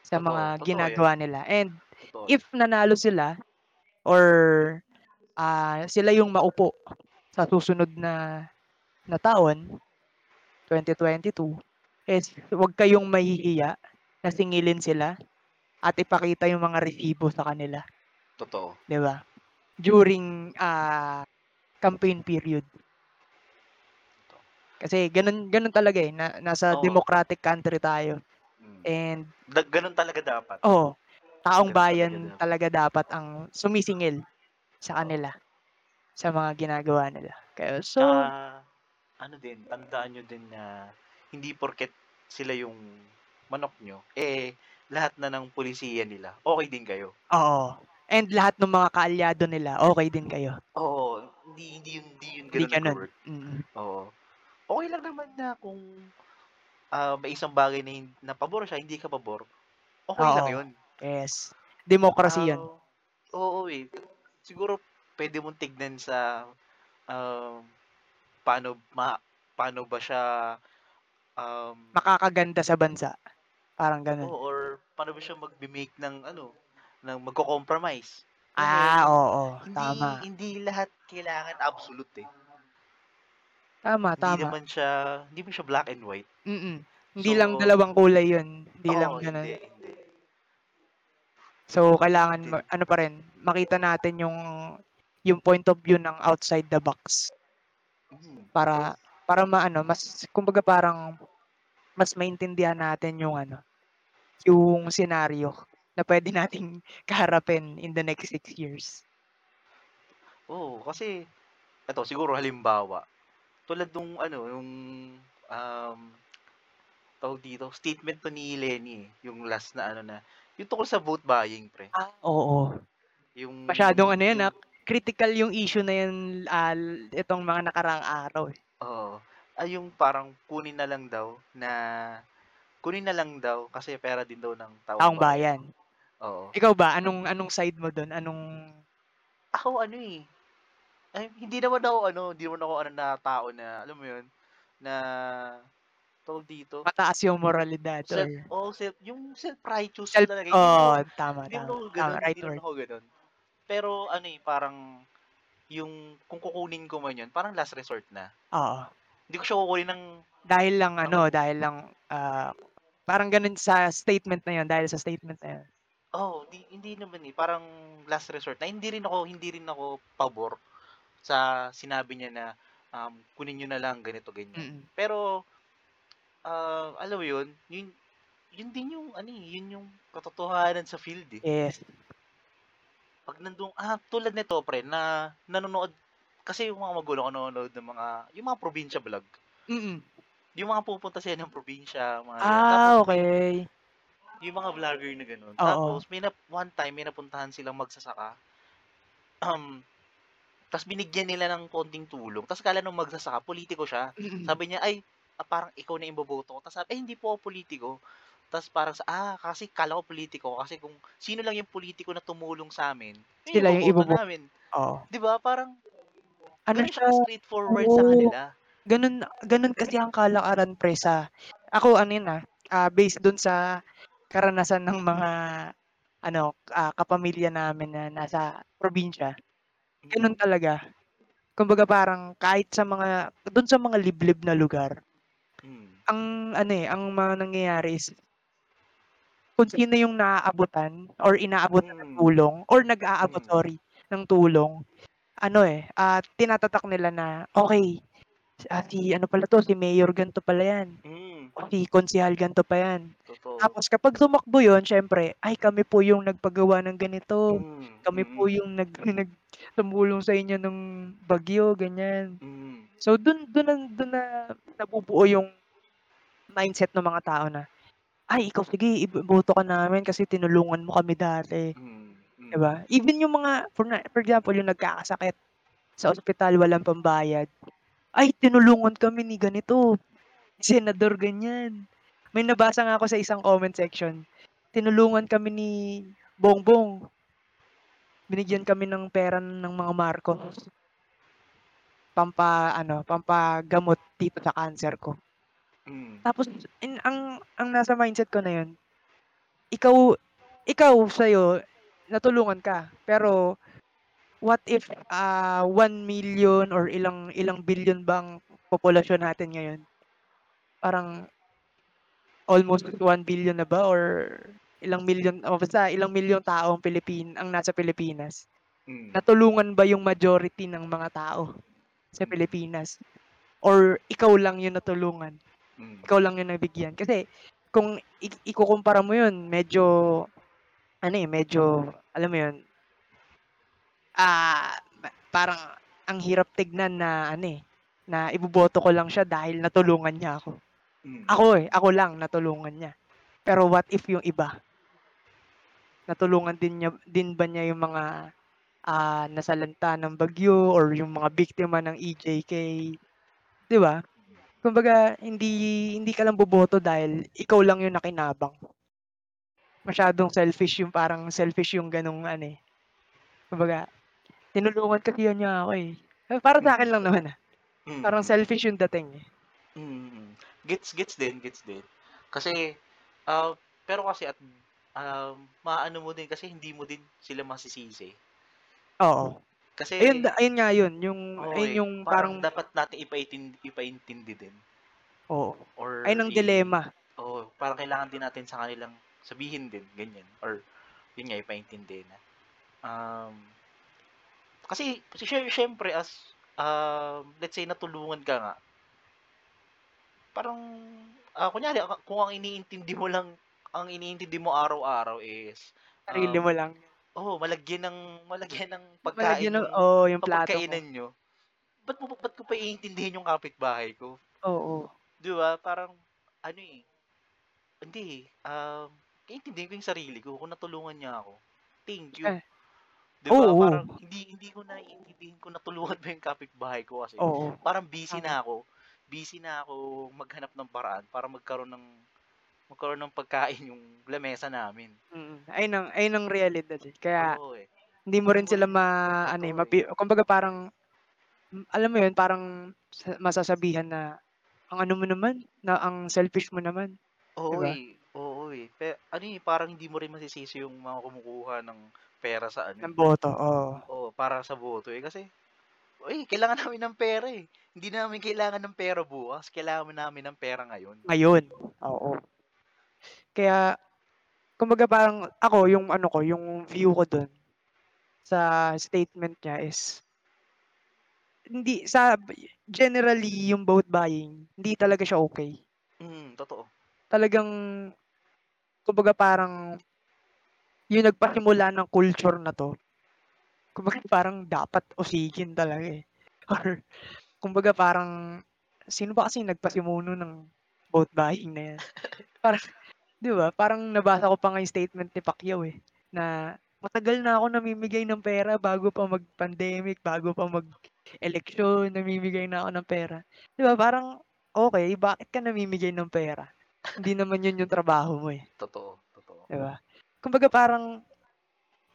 S1: sa
S2: Totoo,
S1: mga
S2: totoo
S1: ginagawa nila and
S2: Totoo
S1: if nanalo sila or, ah, sila yung maupo sa susunod na na taon, 2022, is wag kayong mahihiya na singilin sila at ipakita yung mga resibo sa kanila.
S2: Totoo.
S1: 'Di ba? During, ah, campaign period. Kasi ganun ganun talaga, eh, na nasa
S2: Oo.
S1: democratic country tayo
S2: Mm.
S1: and
S2: Da ganun talaga dapat.
S1: Oo, taong
S2: Ganun talaga
S1: bayan
S2: dapat.
S1: talaga dapat ang sumisingil sa kanila, sa mga ginagawa nila. Kaya so
S2: ano din, tandaan niyo din na hindi porket sila yung manok niyo, eh, lahat na ng pulisiya nila okey din kayo.
S1: Oo, and lahat nung mga kaalyado nila okey din kayo.
S2: Oo, hindi hindi yun hindi yun
S1: Hindi
S2: ganun
S1: gano'n,
S2: nagwo-work.
S1: mm.
S2: Oo. Okey lang naman na kung, ah, may isang bagay na hin na pabor siya, hindi ka pabor, lang
S1: Oo,
S2: yun.
S1: yes. Democracy yun.
S2: Ah, oo, eh. Siguro puwede mong tignan sa, um, paano ma paano ba siya, um
S1: Makakaganda sa bansa, parang
S2: Oo,
S1: gano'n.
S2: or paano ba siya magme-make ng ano, ng magko-compromise. Mo yun,
S1: Ah,
S2: hin
S1: oo,
S2: hindi
S1: tama.
S2: hindi lahat kailangan absolute, eh.
S1: Tama,
S2: Hindi
S1: tama.
S2: naman siya hindi naman siya black and white.
S1: Mm, hindi
S2: So
S1: lang dalawang kulay yun, hindi lang
S2: oo,
S1: gano'n.
S2: hindi, hindi.
S1: So, kailangan
S2: din.
S1: ano pa rin, makita natin yung yung point of view ng outside the box.
S2: Mm.
S1: Para para maano, mas kumbaga parang mas maintindihan natin yung ano, yung senaryo na puwede nating kaharapin in the next 6 years.
S2: Oo, kasi eto siguro halimbawa, tulad nung ano, yung, um, tawag dito, statement 'to ni Lenny, yung last na ano na yung tungkol sa vote buying pre.
S1: Ah, oo.
S2: Yung
S1: Masyadong ano yan,
S2: yung
S1: ah critical yung issue na yun, ah, itong mga nakaraang araw, eh.
S2: Oo. Ay yung parang kunin na lang daw na kunin na lang daw kasi pera din daw ng taong
S1: Taong
S2: bayan.
S1: bayan.
S2: Oo.
S1: Ikaw ba anong anong side mo dun? Anong
S2: Ako ano, eh, ay hindi naman ako ano, hindi naman ako ano na tao na alam mo yun, na tawag dito,
S1: Mataas yung moralidad
S2: self
S1: or
S2: oo, self yung self-righteous
S1: self
S2: talaga.
S1: Oo,
S2: ako
S1: tama,
S2: hindi
S1: tama,
S2: ako
S1: tama,
S2: gano'n,
S1: right
S2: hindi
S1: word.
S2: ako gano'n. Pero ano, eh, parang yung kung kukunin ko man yun, parang last resort na.
S1: Oo.
S2: Hindi ko siya kukunin ng
S1: Dahil lang
S2: ng
S1: ano, dahil lang, ah, parang ganun sa statement na yun, dahil sa statement na yun.
S2: Oo, hindi hindi naman, eh, parang last resort na hindi rin ako hindi rin ako pabor sa sinabi niya na, um, kunin niyo na lang ganito, ganyan.
S1: Mm.
S2: Pero, ah, alam mo yun, yun yun din yung ano, eh, yun yung katotohanan sa field, eh.
S1: Yes.
S2: 'Pag nandun ah, tulad nito pre na nanonood kasi yung mga magulang ko nanonood ng mga yung mga probinsya vlog.
S1: Mm.
S2: Yung mga pumupunta sila ng probinsya, mga ganun.
S1: Ah,
S2: Tapos
S1: okey.
S2: yung mga vlogger na gano'n.
S1: Oo.
S2: Tapos may na one time may napuntahan silang magsasaka. Um, ta's binigyan nila ng konting tulong. Ta's akala nung magsasaka pulitiko siya.
S1: Mm.
S2: Sabi niya, "Ay, ah, parang ikaw na yung iboboto ko." Ta's sabi, "Ay, hindi po ako pulitiko." Ta's parang sa ah, kasi akala ko pulitiko kasi kung sino lang yung pulitiko na tumulong sa'min, yun
S1: Sila
S2: yung iboboto
S1: ibobo
S2: namin.
S1: oo.
S2: 'Di ba parang
S1: Ano siya
S2: siya ka-straightforward sa kanila.
S1: ganun ganun kasi ang kalakaran pre sa ako ano yun, ah, ah, based dun sa karanasan ng mga ano, ah, kapamilya namin na nasa probinsya. Ganun
S2: Mm.
S1: talaga. Kumbaga parang kahit sa mga dun sa mga liblib na lugar,
S2: Mm.
S1: ang ano, eh, ang mga nangyayari is kung sino yung naaabutan or inaabutan ng
S2: Mm.
S1: tulong or nag-aabot,
S2: Mm.
S1: sorry, ng tulong, ano, eh, ah, tinatatak nila na, okey, ah, si ano pala 'to, si mayor gan'to pala 'yan,
S2: Mm.
S1: o si konsehal gan'to pa 'yan.
S2: Totoo.
S1: Tapos kapag tumakbo yun siyempre, "Ay, kami po yung nagpagawa ng ganito,
S2: Mm,
S1: kami po
S2: mm.
S1: yung nag nag tumulong sa inyo nung bagyo." Ganyan.
S2: Mm.
S1: So dun dun na dun na nabubuo yung mindset ng mga tao na, "Ay, ikaw sige iboboto ka namin kasi tinulungan mo kami dati."
S2: Mm,
S1: 'Di
S2: mm.
S1: ba? Even yung mga for na for example, yung nagkakasakit sa ospital walang pambayad, "Ay, tinulungan kami ni ganito, senador ganyan." May nabasa nga ako sa isang comment section, "Tinulungan kami ni Bongbong." "Binigyan kami ng pera ng mga Marcos." "Pampa-ano, pampagamot dito sa cancer ko."
S2: Mm.
S1: Tapos in ang ang nasa mindset ko na yun, ikaw ikaw sa'yo natulungan ka, pero what if, ah, 1,000,000 or ilang ilang bilyon ba ang populasyon natin ngayon? Parang almost 1,000,000,000 na ba or ilang milyon o basta ilang milyong tao ang Pilipin ang nasa Pilipinas.
S2: Mm.
S1: Natulungan ba yung majority ng mga tao sa
S2: Mm.
S1: Pilipinas or ikaw lang yung natulungan,
S2: Mm.
S1: ikaw lang yung nabigyan? Kasi kung i ikukumpara mo yun medyo ano, eh, medyo alam mo yun ah, ma parang ang hirap tignan na ano, eh, na iboboto ko lang siya dahil natulungan niya ako.
S2: Mm.
S1: Ako, eh, ako lang natulungan niya. Pero what if yung iba? Natulungan din niya din ba niya yung mga, ah, nasalanta ng bagyo or yung mga biktima ng EJK, 'di ba? Kumbaga hindi hindi ka lang boboto dahil ikaw lang yung nakinabang. Masyadong selfish yung parang selfish yung gano'ng ano, eh. Kumbaga, tinulungan kasi niya ako, eh. Eh, para sa'kin
S2: Mm.
S1: lang naman, ah. Parang
S2: Mm.
S1: selfish yung dating, eh.
S2: Mm. Gets gets din, gets din. Kasi, ah, pero kasi at um, maaano mo din kasi hindi mo din sila masisisi.
S1: Oo.
S2: Kasi
S1: Ayun ayun nga yun, yung
S2: oo,
S1: ayun
S2: eh,
S1: yung
S2: parang
S1: parang
S2: dapat nating ipaitin ipaintindi din.
S1: Oo.
S2: Or
S1: Ayun ang
S2: i
S1: dilemma.
S2: oo, parang kailangan din natin sa kanilang sabihin din ganyan or yun nga ipaintindi na, um kasi siye siyempre as, um, let's say natulungan ka nga parang, ah, kunyari kung ang iniintindi mo lang ang iniintindi mo araw-araw is,
S1: Sarili
S2: um,
S1: mo lang.
S2: Oo, malagyan ng malagyan ng pagkain
S1: Malagyan ng oo, yung plato mo.
S2: hapagkainan niyo, ba't mo ba't ko pa iintindihin yung kapitbahay ko?
S1: Oo.
S2: 'Di ba parang ano, eh, hindi, eh, um, iintindihin ko yung sarili ko kung natulungan niya ako, thank you.
S1: Eh.
S2: 'Di ba
S1: Oo.
S2: parang hindi hindi ko naiintindihan kung natulungan ba yung kapitbahay ko kasi
S1: Oo.
S2: parang busy na ako, busy na ako maghanap ng paraan para magkaroon ng magkaroon ng pagkain yung lamesa namin.
S1: Mm, ayun ang ayun ang realidad, eh, kaya
S2: Totoo, eh.
S1: hindi mo rin sila
S2: rin
S1: ma-ano, eh,
S2: totoo, eh.
S1: mapi kumbaga parang, alam mo yun parang sa masasabihan na, "Ang ano mo naman, na ang selfish mo naman."
S2: Oo,
S1: ba?
S2: eh, oo, eh, pe ano, eh, parang hindi mo rin masisisi yung mga kumukuha ng pera sa ano,
S1: Ng
S2: eh,
S1: boto, oo.
S2: oo, para sa boto, eh, kasi, "Uy, kailangan namin ng pera, eh, hindi namin kailangan ng pera bukas, kailangan namin ng pera ngayon."
S1: Ngayon, oo. Kaya kumbaga parang ako yung ano ko, yung view ko dun sa statement niya is hindi sa generally yung vote buying, hindi talaga siya okey.
S2: Mm, totoo.
S1: Talagang kumbaga parang yung nagpasimula ng culture na 'to, kumbaga parang dapat usigin talaga, eh, or kumbaga parang sino ba kasing nagpasimuno ng vote buying na 'yan? Parang 'di ba, parang nabasa ko pa nga yung statement ni Pacquiao, eh, na matagal na ako namimigay ng pera bago pa mag-pandemic, bago pa mag-eleksyon, namimigay na ako ng pera. 'Di ba parang, okey, bakit ka namimigay ng pera? Hindi naman yun yung trabaho mo, eh.
S2: Totoo, totoo.
S1: 'Di ba? Kumbaga parang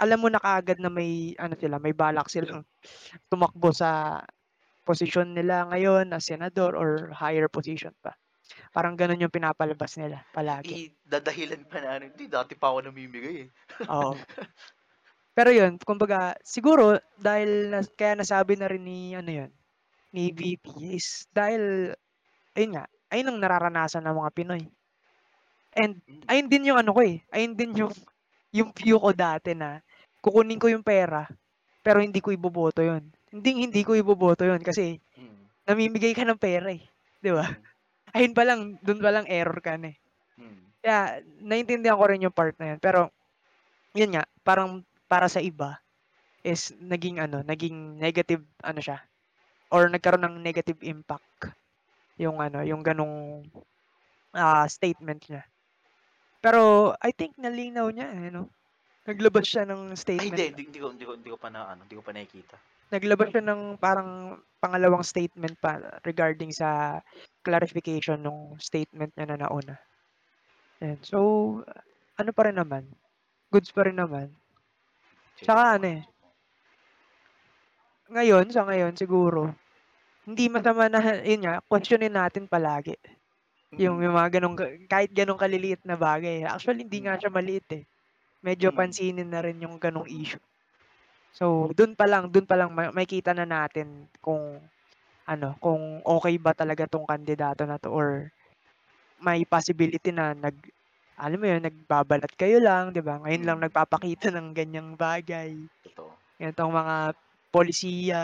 S1: alam mo na kaagad na may ano sila, may balak silang tumakbo sa posisyon nila ngayon na senador or higher position pa. Parang gano'n yung pinapalabas nila palagi.
S2: Eh, dadahilan pa na ano, "Hindi, dati pa ako namimigay, eh."
S1: Oo. Pero yun, kumbaga siguro dahil nas kaya nasabi na rin ni ano yun, ni VP is dahil ayun nga, ayun ang nararanasan ng mga Pinoy. And
S2: Hmm.
S1: ayun din yung ano ko, eh, ayun din yung yung view ko dati na kukunin ko yung pera, pero hindi ko iboboto yun. Hinding-hindi ko iboboto yun kasi
S2: Mm.
S1: namimigay ka ng pera, eh, 'di ba? Ayun palang dun palang error ka na, eh.
S2: Mm.
S1: Kaya naintindihan ko rin yung part na yun, pero yun nga, parang para sa iba is naging ano, naging negative ano siya or nagkaroon ng negative impact yung ano, yung gano'ng, ah, statement niya. Pero I think nalinaw niya, eh, 'no? Naglabas siya ng
S2: Ay, hindi,
S1: statement.
S2: hindi ko hindi ko hindi ko pa na-ano, hindi ko pa nakikita.
S1: Naglabas siya ng parang pangalawang statement pa regarding sa clarification nung statement niya na nauna. Ayan, so ano pa rin naman, goods pa rin naman. Tsaka ano, eh ngayon, sa ngayon siguro, hindi masama na yun nga, questionin natin palagi. Yung
S2: Mm.
S1: yung mga gano'ng ka kahit gano'ng kaliliit na bagay. Actually hindi nga
S2: Mm.
S1: siya maliit, eh. Medyo
S2: Mm.
S1: pansinin na rin yung gano'ng issue. So, dun pa lang dun pa lang ma makikita na natin kung ano, kung okey ba talaga 'tong kandidato na 'to or may possibility na nag alam mo yun, nagbabalat kayo lang, 'di ba? Ngayon lang
S2: Mm.
S1: nagpapakita ng ganiyang bagay,
S2: Totoo.
S1: ganitong mga polisiya.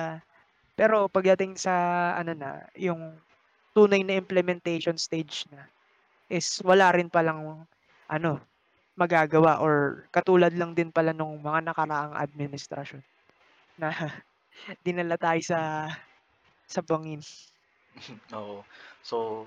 S1: Pero pagdating sa ano na, yung tunay na implementation stage na, is wala rin palang ano, magagawa or katulad lang din pala nung mga nakaraang administrasyon na dinala tayo sa sa bangin.
S2: Oo. So,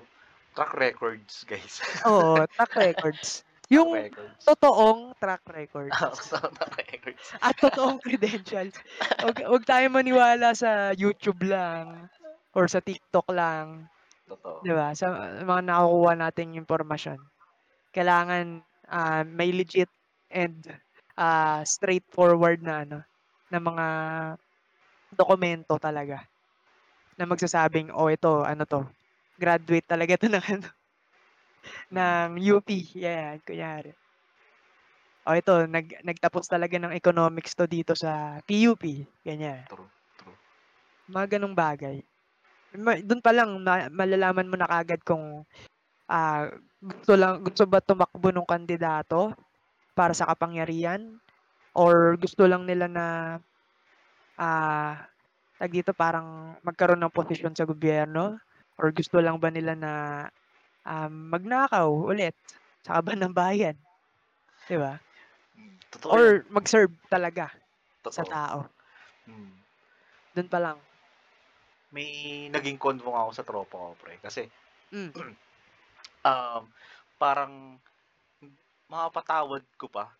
S2: track records, guys.
S1: Oo, track records.
S2: Track
S1: Yung
S2: records.
S1: totoong track records.
S2: Oo, so track records.
S1: At totoong credentials. Wag wag tayong maniwala sa YouTube lang or sa TikTok lang,
S2: Totoo.
S1: 'di ba? Sa mga nakukuha nating impormasyon. Kailangan, ah, may legit and, ah, straightforward na ano, na mga dokumento talaga. Na magsasabing, "Oh, ito ano 'to, graduate talaga 'to ng ano" ng UP, 'yan, kunyari. "Oh, ito nag nagtapos talaga ng economics 'to dito sa PUP." Ganyan.
S2: True, true.
S1: Mga gano'ng bagay. Ma dun pa lang ma malalaman mo na kaagad kung, ah, gusto lang gusto ba tumakbo nung kandidato para sa kapangyarihan or gusto lang nila na, ah, tawag dito, parang magkaroon ng posisyon sa gobyerno or gusto lang ba nila na, um, magnakaw ulit sa kaban ng bayan, 'di ba?
S2: Hmm, totoo 'yan.
S1: Or mag-serve talaga sa
S2: Totoo.
S1: tao.
S2: Mm.
S1: Dun pa lang.
S2: May naging convo ako sa tropa ko, pre, kasi
S1: Hmm.
S2: um, parang mapapatawad ko pa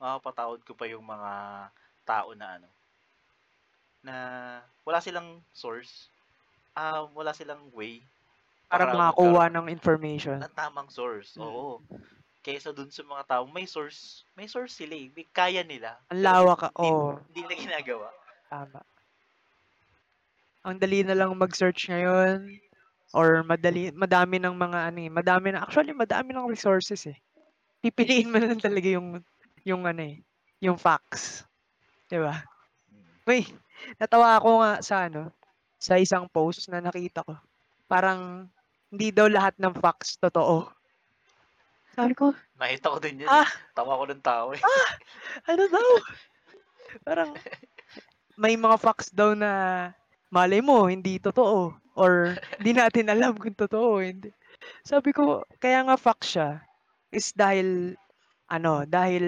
S2: mapapatawad ko pa yung mga tao na ano, na wala silang source, ah, wala silang way
S1: Para
S2: para
S1: makakuha ng information.
S2: ng tamang source,
S1: Mm.
S2: oo. Kaysa dun sa mga taong may source, may source sila eh, may kaya nila.
S1: Ang lawak,
S2: hindi,
S1: oo.
S2: hindi nila ginagawa.
S1: Tama. Ang dali na lang mag-search ngayon or madali madami ng mga ano eh, madami na actually madami ng resources eh. Pipiliin mo na lang talaga yung yung ano eh, yung facts. 'Di ba? Uy, natawa ako nga sa ano, sa isang post na nakita ko. Parang hindi daw lahat ng facts totoo. Sabi ko,
S2: Nakita ko din yun.
S1: Ah!
S2: eh. Tawa ko ng tao eh.
S1: ano daw? Parang may mga facts daw na malay mo hindi totoo or hindi natin alam kung totoo hindi. Sabi ko, kaya nga fact siya is dahil ano, dahil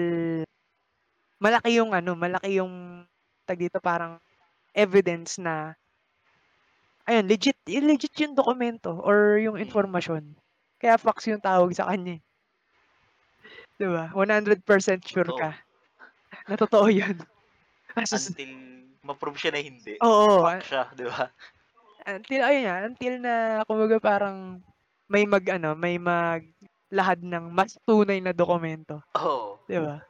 S1: malaki yung ano, malaki yung tag dito parang evidence na ayun, legit, legit yung dokumento or yung
S2: Mm.
S1: informasyon. Kaya facts yung tawag sa kanya. eh. 'Di ba? 100% sure
S2: Totoo.
S1: ka na totoo yun.
S2: Until ma-prove siya na hindi.
S1: Oo,
S2: Fuck siya, di ba?
S1: Until ayun nga, until na kumbaga parang may mag ano, may maglahad ng mas tunay na dokumento,
S2: Oo.
S1: 'di ba?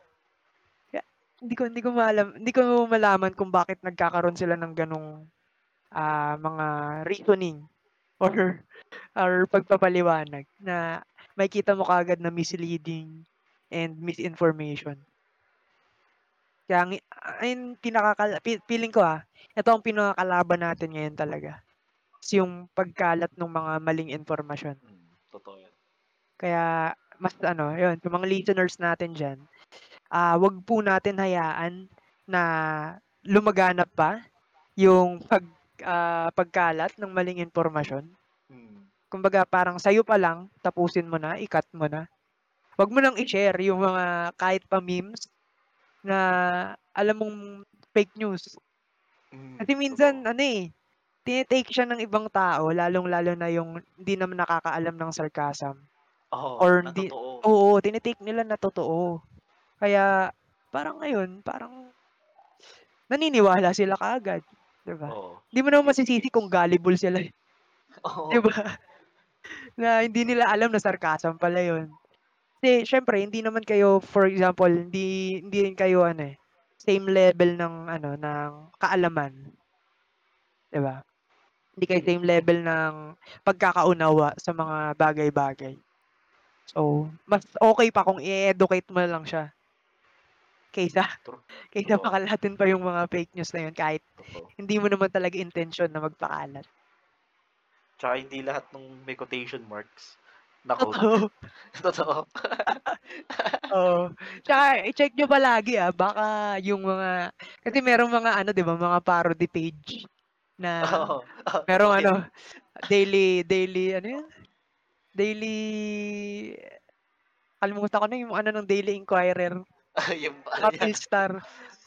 S1: Kaya hindi ko hindi ko maalam, hindi ko malaman kung bakit nagkakaroon sila ng ganong ah, mga reasoning or or pagpapaliwanag na makita mo kaagad na misleading and misinformation. Kaya ang ayun pinakakala, pi- feeling ko ah, ito ang pinakakalaban natin ngayon talaga. Is yung pagkalat ng mga maling informasyon.
S2: Mm, totoo yan.
S1: Kaya mas ano, yun, sa mga listeners natin diyan, ah wag po natin hayaan na lumaganap pa yung pag ah, pagkalat ng maling informasyon.
S2: Mm.
S1: Kumbaga parang sayo pa lang, tapusin mo na, i-cut mo na. Wag mo nang i-share yung mga kahit pa memes na alam mong fake news.
S2: Mm,
S1: Kasi minsan
S2: totoo.
S1: ano eh, tinitake siya ng ibang tao, lalong-lalo na yung hindi naman nakakaalam ng sarcasm.
S2: Oo,
S1: or
S2: na
S1: hindi-
S2: totoo.
S1: Oo, tinitake nila na totoo. Kaya parang ngayon, parang naniniwala sila kaagad. Diba?
S2: Oo.
S1: Hindi mo naman masisisi kung gullible sila. eh,
S2: Oo.
S1: Diba? na hindi nila alam na sarcasm pala yun. Kasi, syempre, hindi naman kayo, for example, hindi, hindi rin kayo, ano eh, same level ng, ano, ng kaalaman. Diba? Hindi kayo same level ng pagkakaunawa sa mga bagay-bagay. So, mas okay pa kung i-educate mo lang siya. Kaysa, kaysa
S2: Oo.
S1: makalatin pa yung mga fake news na yun kahit hindi mo naman talaga intention na magpakalat.
S2: Tsaka hindi lahat ng may quotation marks. Nako.
S1: Totoo.
S2: Totoo.
S1: Oo. Tsaka, i-check nyo palagi ah, baka yung mga, kasi merong mga ano, di ba, mga parody page na
S2: Oo.
S1: merong
S2: Totoo
S1: ano, daily, daily, ano yun? Daily, kalimutan ko na yung ano ng Daily Inquirer,
S2: yung.
S1: Kapil Star.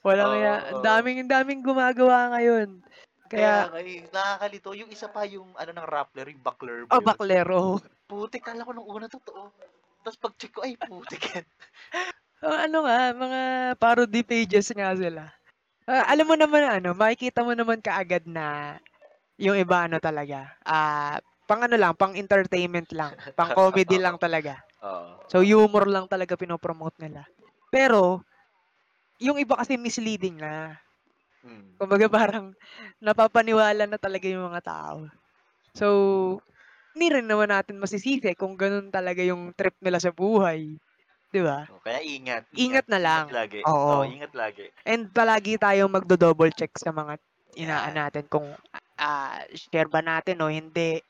S1: Walang
S2: Oo,
S1: ya, ang
S2: oo.
S1: daming, daming gumagawa ngayon.
S2: Kaya,
S1: Kaya,
S2: eh, nakakalito. Yung isa pa yung ano ng Rappler, yung Buckler.
S1: oh, baklero.
S2: Putik, kala ko nung una totoo. Tapos pag check ko, ay putik yan.
S1: Oh, ano nga, mga parody pages nga sila. Ah, alam mo naman ano, makikita mo naman kaagad na yung iba ano talaga. Ah, pang ano lang, pang entertainment lang, pang comedy lang talaga.
S2: Oo.
S1: So humor lang talaga pinopromote nila. Pero yung iba kasi misleading na.
S2: Mm.
S1: Kumbaga parang napapaniwala na talaga yung mga tao. So hindi rin naman natin masisisi kung ganun talaga yung trip nila sa buhay. 'Di ba?
S2: Oh, Kaya ingat.
S1: Ingat na lang.
S2: Ingat lagi.
S1: Oo.
S2: Oo, ingat lagi.
S1: And palagi tayong magdo-double check sa mga inaan
S2: Yan.
S1: natin kung ah share ba natin o hindi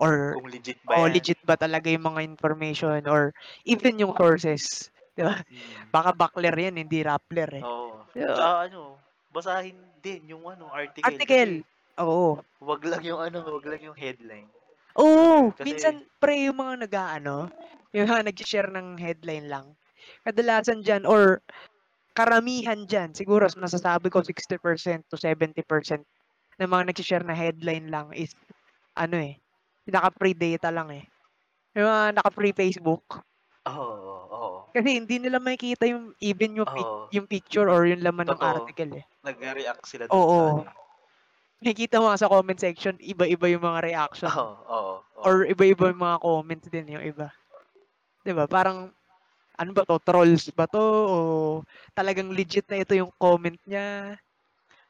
S1: or
S2: Kung legit ba
S1: o
S2: yan.
S1: legit ba talaga yung mga information or even yung sources. 'Di ba?
S2: Mm.
S1: Baka backler yan, hindi rappler eh.
S2: Oo.
S1: Yeah.
S2: Tsaka ano, basahin din yung ano, article.
S1: Article. Oo.
S2: Wag lang yung ano, wag lang yung headline.
S1: Oo.
S2: Kasi-
S1: Minsan, pre, yung mga nag-ano, yung mga nag-share ng headline lang. Kadalasan dyan, or karamihan dyan, siguro masasabi ko 60% to 70% ng mga nag-share na headline lang is, ano eh, naka-free data lang eh. Yung mga naka-free Facebook.
S2: Oo, oo.
S1: Kasi hindi nila makikita yung, even yung, pic-
S2: Oo.
S1: yung picture or yung laman ng
S2: Totoo.
S1: article eh.
S2: Nag-react sila dun
S1: Oo.
S2: sa ano.
S1: Makikita mo sa comment section, iba-iba yung mga reaction.
S2: Oo, oo, oo.
S1: Or iba-iba yung mga comments din yung iba. 'Di ba? Parang ano ba 'to, trolls ba 'to o talagang legit na ito yung comment niya?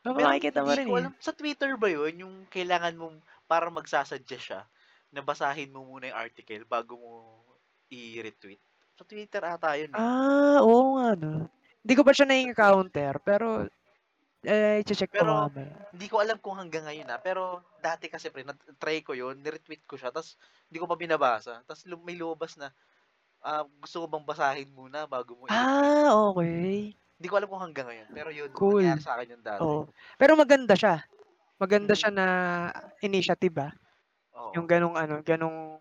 S1: So,
S2: Pero
S1: makikita mo rin,
S2: ko
S1: eh.
S2: alam, sa Twitter ba yun, yung kailangan mong parang magsa-suggest siya na basahin mo muna yung article bago mo i-retweet? Sa Twitter ata yun, eh.
S1: Ah, oo nga 'no. Hindi ko pa siya na-e-encounter pero, eh, che-check ko
S2: Pero
S1: mamaya.
S2: hindi ko alam kung hanggang ngayon, ah, pero dati kasi pre na-try ko yun, ni-retweet ko siya ta's hindi ko pa binabasa. Ta's lu may lumabas na, ah, gusto ko bang basahin muna bago mo?
S1: Ah, okey.
S2: Hindi ko alam kung hanggang ngayon, pero yun,
S1: Cool.
S2: nangyari sa'kin yun dati.
S1: Oo. Pero maganda siya. Maganda siya
S2: Mm.
S1: na initiative, ah. Yung
S2: Oo.
S1: gano'ng ano, gano'ng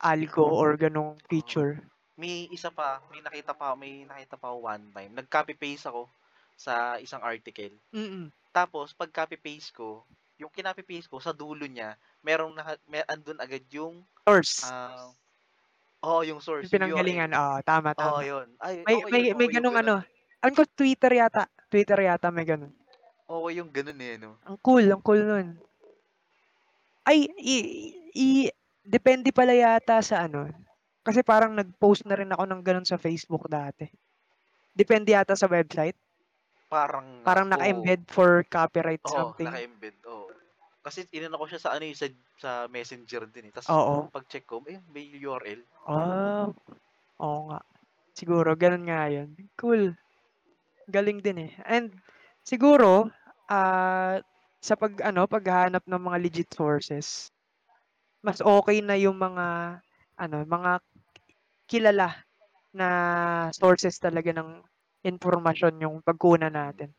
S1: algo or gano'ng feature.
S2: May isa pa, may nakita pa may nakita pa one time, nag-copy paste ako sa isang article.
S1: Mm.
S2: Tapos 'pag copy paste ko, yung kinopy paste ko sa dulo niya merong naka me andun agad yung,
S1: Source.
S2: ah oo, yung source,
S1: Yung pinanggalingan, oo, tama,
S2: Oo,
S1: tama.
S2: yun. Ay,
S1: May
S2: okey
S1: may
S2: yun,
S1: may
S2: okey yung
S1: gano'ng ano, alam ko Twitter yata, Twitter yata may gano'n.
S2: Okey yung gano'n, eh, 'no?
S1: Ang cool, ang cool nun. Ay, i i depende pala yata sa ano, kasi parang nag-post na rin ako ng gano'n sa Facebook dati. Depende yata sa website?
S2: Parang
S1: Parang
S2: oo.
S1: naka-embed for copyright
S2: Oo,
S1: something?
S2: naka-embed, oo. Kasi inano ko siya sa ano, eh, sa sa Messenger din, eh, ta's
S1: Oo.
S2: pag-check ko, ayun, may URL.
S1: Ah, oo nga. Siguro gano'n nga yun. Cool. Galing din, eh. And siguro, ah, sa pag-ano, paghahanap ng mga legit sources, mas okey na yung mga ano, mga kilala na sources talaga ng impormasyon yung pagkunan natin.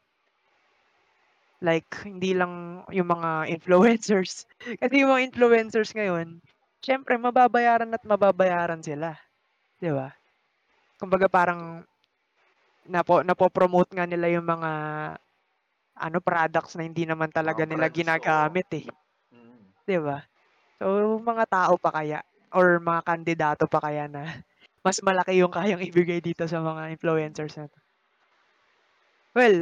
S1: Like hindi lang yung mga influencers. Kasi yung mga influencers ngayon, siyempre mababayaran at mababayaran sila, 'di ba? Kumbaga parang napo napo-promote nga nila yung mga ano, products na hindi naman talaga
S2: Mga
S1: nila
S2: brands,
S1: ginagamit, eh.
S2: Mm.
S1: 'Di ba? So, mga tao pa kaya or mga kandidato pa kaya na mas malaki yung kayang ibigay dito sa mga influencers na 'to. Well,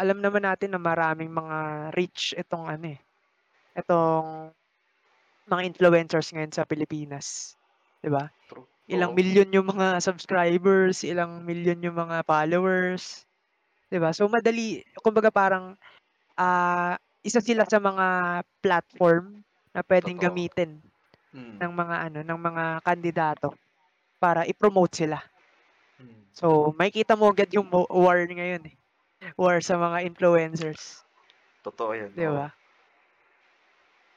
S1: alam naman natin na maraming mga rich itong ano, eh, itong mga influencers ngayon sa Pilipinas, 'di ba?
S2: True,
S1: Ilang milyon yung mga subscribers, ilang milyon yung mga followers, 'di ba? So, madali kumbaga parang, ah, isa sila sa mga platform na puwedeng
S2: Totoo.
S1: gamitin
S2: Mm.
S1: ng mga ano, ng mga kandidato para i-promote sila.
S2: Mm.
S1: So, makikita mo agad yung war ngayon, eh, war sa mga influencers.
S2: Totoo yan,
S1: 'Di ba?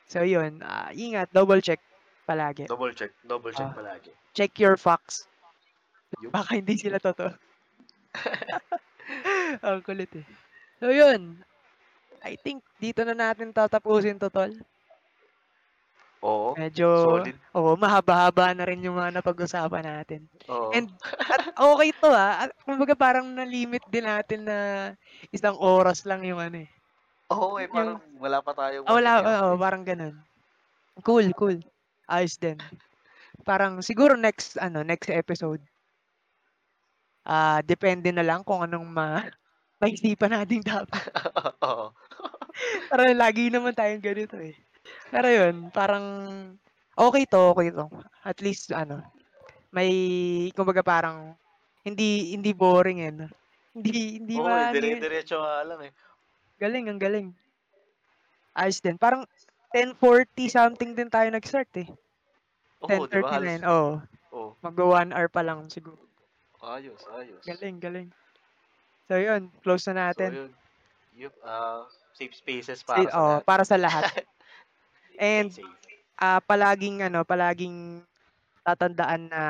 S1: So, yun, ah, ingat, double check palagi.
S2: Double check, double check
S1: Ah,
S2: palagi.
S1: check your facts.
S2: Yup.
S1: Baka hindi sila totoo. Ang kulit, eh. So, yun, I think dito na natin tatapusin 'to, tol.
S2: Oo,
S1: Medyo
S2: solid.
S1: oo, mahaba-haba na rin yung mga napag-usapan natin.
S2: Oo.
S1: And at okey 'to, ah, at kumbaga parang na-limit din natin na isang oras lang yung ano, eh,
S2: Oo, eh,
S1: yung
S2: parang wala pa tayong
S1: ah,
S2: 1
S1: wala oo,
S2: eh.
S1: parang gano'n. Cool, cool. Ayos din. Parang siguro next ano, next episode ah, depende na lang kung anong ma maisipan nating topic.
S2: Oo.
S1: Parang lagi naman tayong ganito, eh. Pero yun, parang okey 'to, okey 'to. At least ano, may kumbaga parang hindi hindi boring, eh, 'no? Hindi hindi
S2: Oo, eh,
S1: maano yun
S2: dire-diretso nga lang, eh.
S1: Galing, ang galing. Ayos din. Parang 10:40 something din tayo nag-start, eh.
S2: Ba halos
S1: 10:39, oo.
S2: oo.
S1: Magwa-1 hour pa lang siguro.
S2: Ayos, ayos.
S1: Galing, galing. So, yun, close na
S2: So,
S1: natin.
S2: yun. Yup, ah, safe spaces para sa
S1: oo,
S2: lahat.
S1: para sa lahat. And, ah, palaging ano, palaging tatandaan na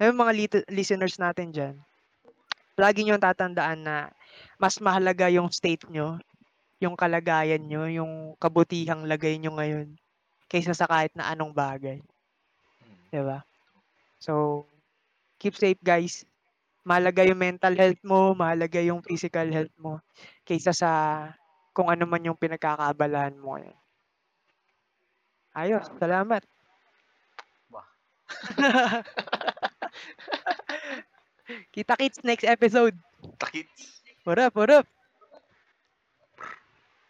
S1: yung mga lite listeners natin diyan, palagi niyong tatandaan na mas mahalaga yung state niyo, yung kalagayan niyo, yung kabutihang lagay niyo ngayon kaysa sa kahit na anong bagay.
S2: Mm.
S1: 'Di ba? So, keep safe guys. Mahalaga yung mental health mo, mahalaga yung physical health mo kaysa sa kung ano man yung pinagkakaabalahan mo ngayon. Ayos, salamat.
S2: Wah.
S1: Kita-kits next episode.
S2: Kita-kits.
S1: What up, what up?